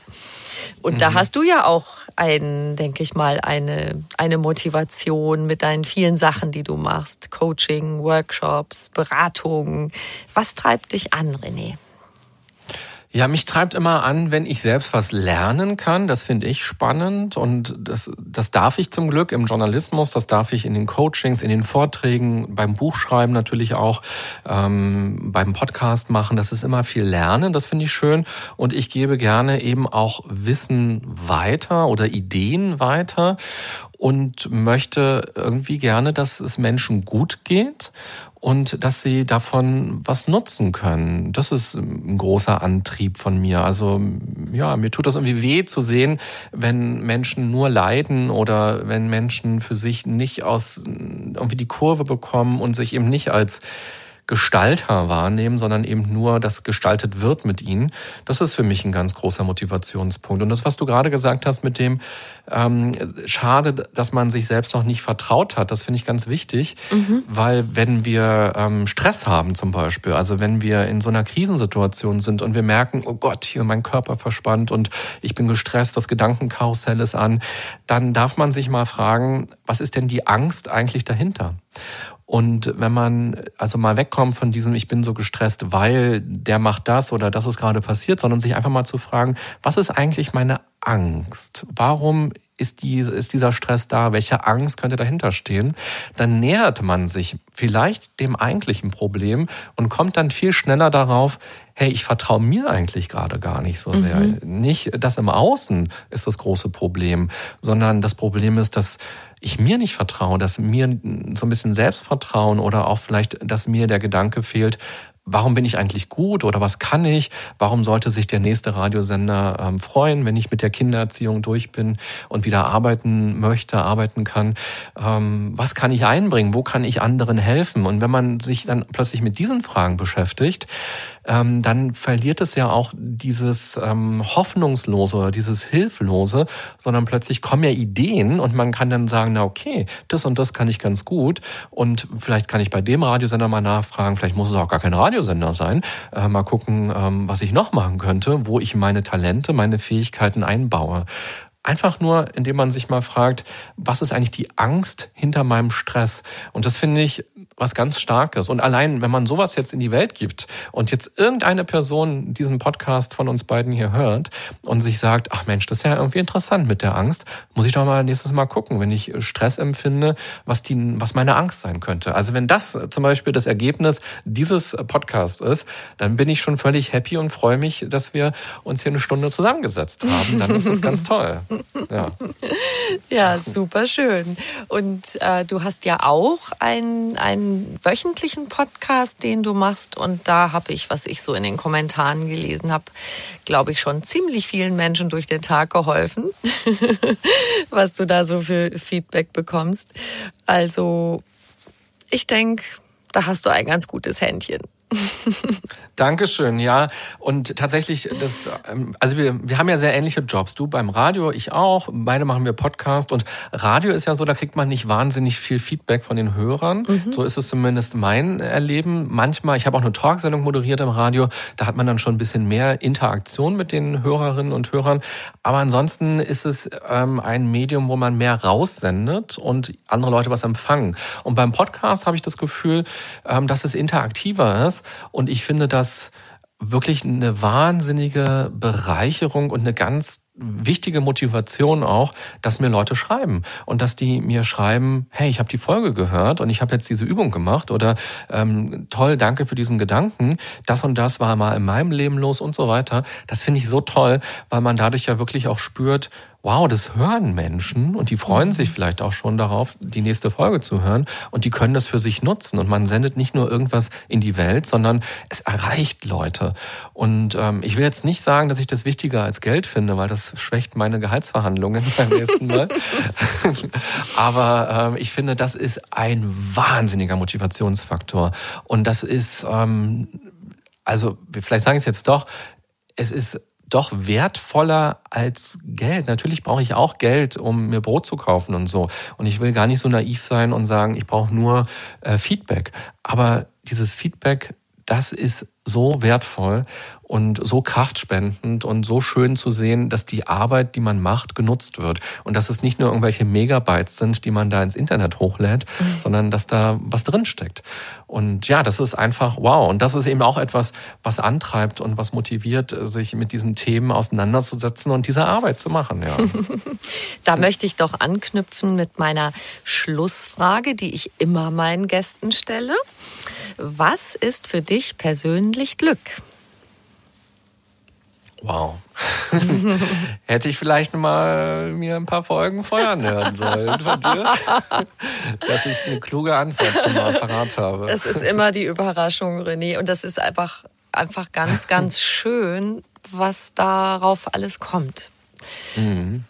Und mhm. da hast du ja auch ein, denke ich mal, eine, eine Motivation mit deinen vielen Sachen, die du machst. Coaching, Workshops, Beratungen. Was treibt dich an, René? Ja, mich treibt immer an, wenn ich selbst was lernen kann. Das finde ich spannend und das, das darf ich zum Glück im Journalismus, das darf ich in den Coachings, in den Vorträgen, beim Buchschreiben natürlich auch, ähm, beim Podcast machen. Das ist immer viel Lernen, das finde ich schön und ich gebe gerne eben auch Wissen weiter oder Ideen weiter und möchte irgendwie gerne, dass es Menschen gut geht und dass sie davon was nutzen können. Das ist ein großer Antrieb von mir. Also ja, mir tut das irgendwie weh zu sehen, wenn Menschen nur leiden oder wenn Menschen für sich nicht aus irgendwie die Kurve bekommen und sich eben nicht als Gestalter wahrnehmen, sondern eben nur, dass gestaltet wird mit ihnen. Das ist für mich ein ganz großer Motivationspunkt. Und das, was du gerade gesagt hast mit dem, ähm, schade, dass man sich selbst noch nicht vertraut hat, das finde ich ganz wichtig, mhm. weil wenn wir ähm, Stress haben zum Beispiel, also wenn wir in so einer Krisensituation sind und wir merken, oh Gott, hier mein Körper verspannt und ich bin gestresst, das Gedankenkarussell ist an, dann darf man sich mal fragen, was ist denn die Angst eigentlich dahinter? Und wenn man also mal wegkommt von diesem, ich bin so gestresst, weil der macht das oder das ist gerade passiert, sondern sich einfach mal zu fragen, was ist eigentlich meine Angst? Warum ist, die, ist dieser Stress da? Welche Angst könnte dahinter stehen? Dann nähert man sich vielleicht dem eigentlichen Problem und kommt dann viel schneller darauf, hey, ich vertraue mir eigentlich gerade gar nicht so sehr. Mhm. Nicht das im Außen ist das große Problem, sondern das Problem ist, dass ich mir nicht vertraue, dass mir so ein bisschen Selbstvertrauen oder auch vielleicht, dass mir der Gedanke fehlt, warum bin ich eigentlich gut oder was kann ich? Warum sollte sich der nächste Radiosender ähm, freuen, wenn ich mit der Kindererziehung durch bin und wieder arbeiten möchte, arbeiten kann? Ähm, was kann ich einbringen? Wo kann ich anderen helfen? Und wenn man sich dann plötzlich mit diesen Fragen beschäftigt, ähm, dann verliert es ja auch dieses ähm, Hoffnungslose oder dieses Hilflose, sondern plötzlich kommen ja Ideen und man kann dann sagen, na okay, das und das kann ich ganz gut und vielleicht kann ich bei dem Radiosender mal nachfragen, vielleicht muss es auch gar kein Radiosender sein, äh, mal gucken, ähm, was ich noch machen könnte, wo ich meine Talente, meine Fähigkeiten einbaue. Einfach nur, indem man sich mal fragt, was ist eigentlich die Angst hinter meinem Stress? Und das finde ich was ganz Starkes. Und allein, wenn man sowas jetzt in die Welt gibt und jetzt irgendeine Person diesen Podcast von uns beiden hier hört und sich sagt, ach Mensch, das ist ja irgendwie interessant mit der Angst, muss ich doch mal nächstes Mal gucken, wenn ich Stress empfinde, was die, was meine Angst sein könnte. Also wenn das zum Beispiel das Ergebnis dieses Podcasts ist, dann bin ich schon völlig happy und freue mich, dass wir uns hier eine Stunde zusammengesetzt haben. Dann ist das ganz toll. Ja, ja super schön. Und äh, du hast ja auch ein, ein wöchentlichen Podcast, den du machst. Und da habe ich, was ich so in den Kommentaren gelesen habe, glaube ich, schon ziemlich vielen Menschen durch den Tag geholfen, was du da so für Feedback bekommst. Also ich denke, da hast du ein ganz gutes Händchen. Dankeschön, ja. Und tatsächlich, das, ähm, also wir, wir haben ja sehr ähnliche Jobs. Du beim Radio, ich auch. Beide machen wir Podcast. Und Radio ist ja so, da kriegt man nicht wahnsinnig viel Feedback von den Hörern. Mhm. So ist es zumindest mein Erleben. Manchmal, ich habe auch eine Talksendung moderiert im Radio, da hat man dann schon ein bisschen mehr Interaktion mit den Hörerinnen und Hörern. Aber ansonsten ist es ähm, ein Medium, wo man mehr raussendet und andere Leute was empfangen. Und beim Podcast habe ich das Gefühl, ähm, dass es interaktiver ist. Und ich finde das wirklich eine wahnsinnige Bereicherung und eine ganz wichtige Motivation auch, dass mir Leute schreiben und dass die mir schreiben, hey, ich habe die Folge gehört und ich habe jetzt diese Übung gemacht oder ähm, toll, danke für diesen Gedanken, das und das war mal in meinem Leben los und so weiter. Das finde ich so toll, weil man dadurch ja wirklich auch spürt, wow, das hören Menschen und die freuen sich vielleicht auch schon darauf, die nächste Folge zu hören und die können das für sich nutzen und man sendet nicht nur irgendwas in die Welt, sondern es erreicht Leute. Und ähm, ich will jetzt nicht sagen, dass ich das wichtiger als Geld finde, weil das schwächt meine Gehaltsverhandlungen beim nächsten Mal. Aber ähm, ich finde, das ist ein wahnsinniger Motivationsfaktor und das ist ähm, also vielleicht sage ich es jetzt doch, es ist doch wertvoller als Geld. Natürlich brauche ich auch Geld, um mir Brot zu kaufen und so. Und ich will gar nicht so naiv sein und sagen, ich brauche nur äh, Feedback. Aber dieses Feedback, das ist so wertvoll und so kraftspendend und so schön zu sehen, dass die Arbeit, die man macht, genutzt wird. Und dass es nicht nur irgendwelche Megabytes sind, die man da ins Internet hochlädt, mhm. sondern dass da was drinsteckt. Und ja, das ist einfach wow. Und das ist eben auch etwas, was antreibt und was motiviert, sich mit diesen Themen auseinanderzusetzen und diese Arbeit zu machen. Ja. da möchte ich doch anknüpfen mit meiner Schlussfrage, die ich immer meinen Gästen stelle. Was ist für dich persönlich Glück? Wow. Hätte ich vielleicht mal mir ein paar Folgen feuern hören sollen von dir, dass ich eine kluge Antwort schon mal parat habe. Es ist immer die Überraschung, René, und das ist einfach, einfach ganz, ganz schön, was darauf alles kommt. Mhm.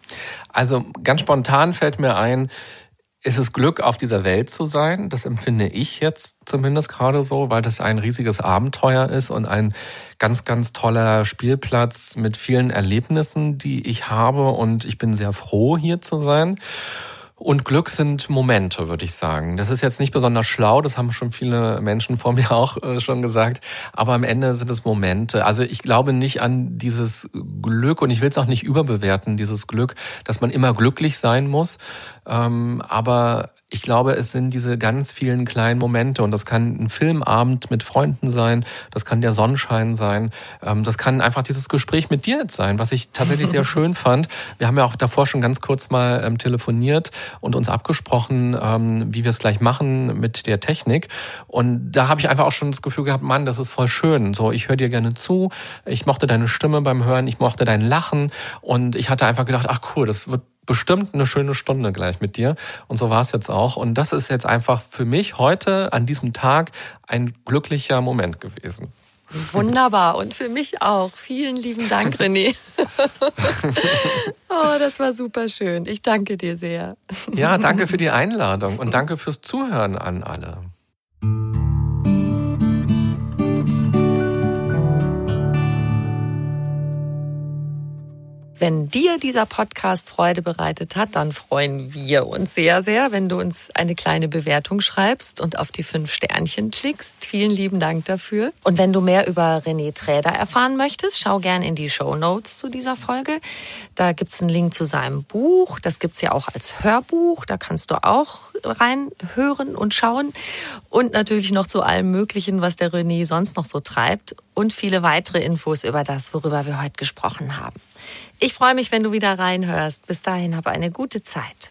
Also ganz spontan fällt mir ein, ist es Glück, auf dieser Welt zu sein. Das empfinde ich jetzt zumindest gerade so, weil das ein riesiges Abenteuer ist und ein ganz, ganz toller Spielplatz mit vielen Erlebnissen, die ich habe. Und ich bin sehr froh, hier zu sein. Und Glück sind Momente, würde ich sagen. Das ist jetzt nicht besonders schlau, das haben schon viele Menschen vor mir auch äh, schon gesagt. Aber am Ende sind es Momente. Also ich glaube nicht an dieses Glück und ich will es auch nicht überbewerten, dieses Glück, dass man immer glücklich sein muss. Ähm, aber ich glaube, es sind diese ganz vielen kleinen Momente und das kann ein Filmabend mit Freunden sein, das kann der Sonnenschein sein, ähm, das kann einfach dieses Gespräch mit dir jetzt sein, was ich tatsächlich sehr schön fand. Wir haben ja auch davor schon ganz kurz mal ähm, telefoniert und uns abgesprochen, ähm, wie wir es gleich machen mit der Technik. Und da habe ich einfach auch schon das Gefühl gehabt, Mann, das ist voll schön. So, ich höre dir gerne zu, ich mochte deine Stimme beim Hören, ich mochte dein Lachen und ich hatte einfach gedacht, ach cool, das wird bestimmt eine schöne Stunde gleich mit dir. Und so war es jetzt auch. Und das ist jetzt einfach für mich heute an diesem Tag ein glücklicher Moment gewesen. Wunderbar und für mich auch. Vielen lieben Dank, René. oh, das war super schön. Ich danke dir sehr. Ja, danke für die Einladung und danke fürs Zuhören an alle. Wenn dir dieser Podcast Freude bereitet hat, dann freuen wir uns sehr, sehr, wenn du uns eine kleine Bewertung schreibst und auf die fünf Sternchen klickst. Vielen lieben Dank dafür. Und wenn du mehr über René Träder erfahren möchtest, schau gern in die Show Notes zu dieser Folge. Da gibt's einen Link zu seinem Buch. Das gibt's ja auch als Hörbuch. Da kannst du auch reinhören und schauen. Und natürlich noch zu allem Möglichen, was der René sonst noch so treibt. Und viele weitere Infos über das, worüber wir heute gesprochen haben. Ich freue mich, wenn du wieder reinhörst. Bis dahin, hab eine gute Zeit.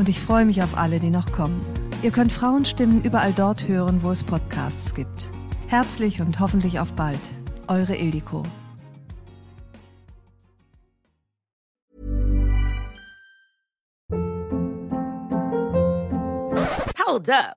Und ich freue mich auf alle, die noch kommen. Ihr könnt Frauenstimmen überall dort hören, wo es Podcasts gibt. Herzlich und hoffentlich auf bald. Eure Ildiko. Hold up.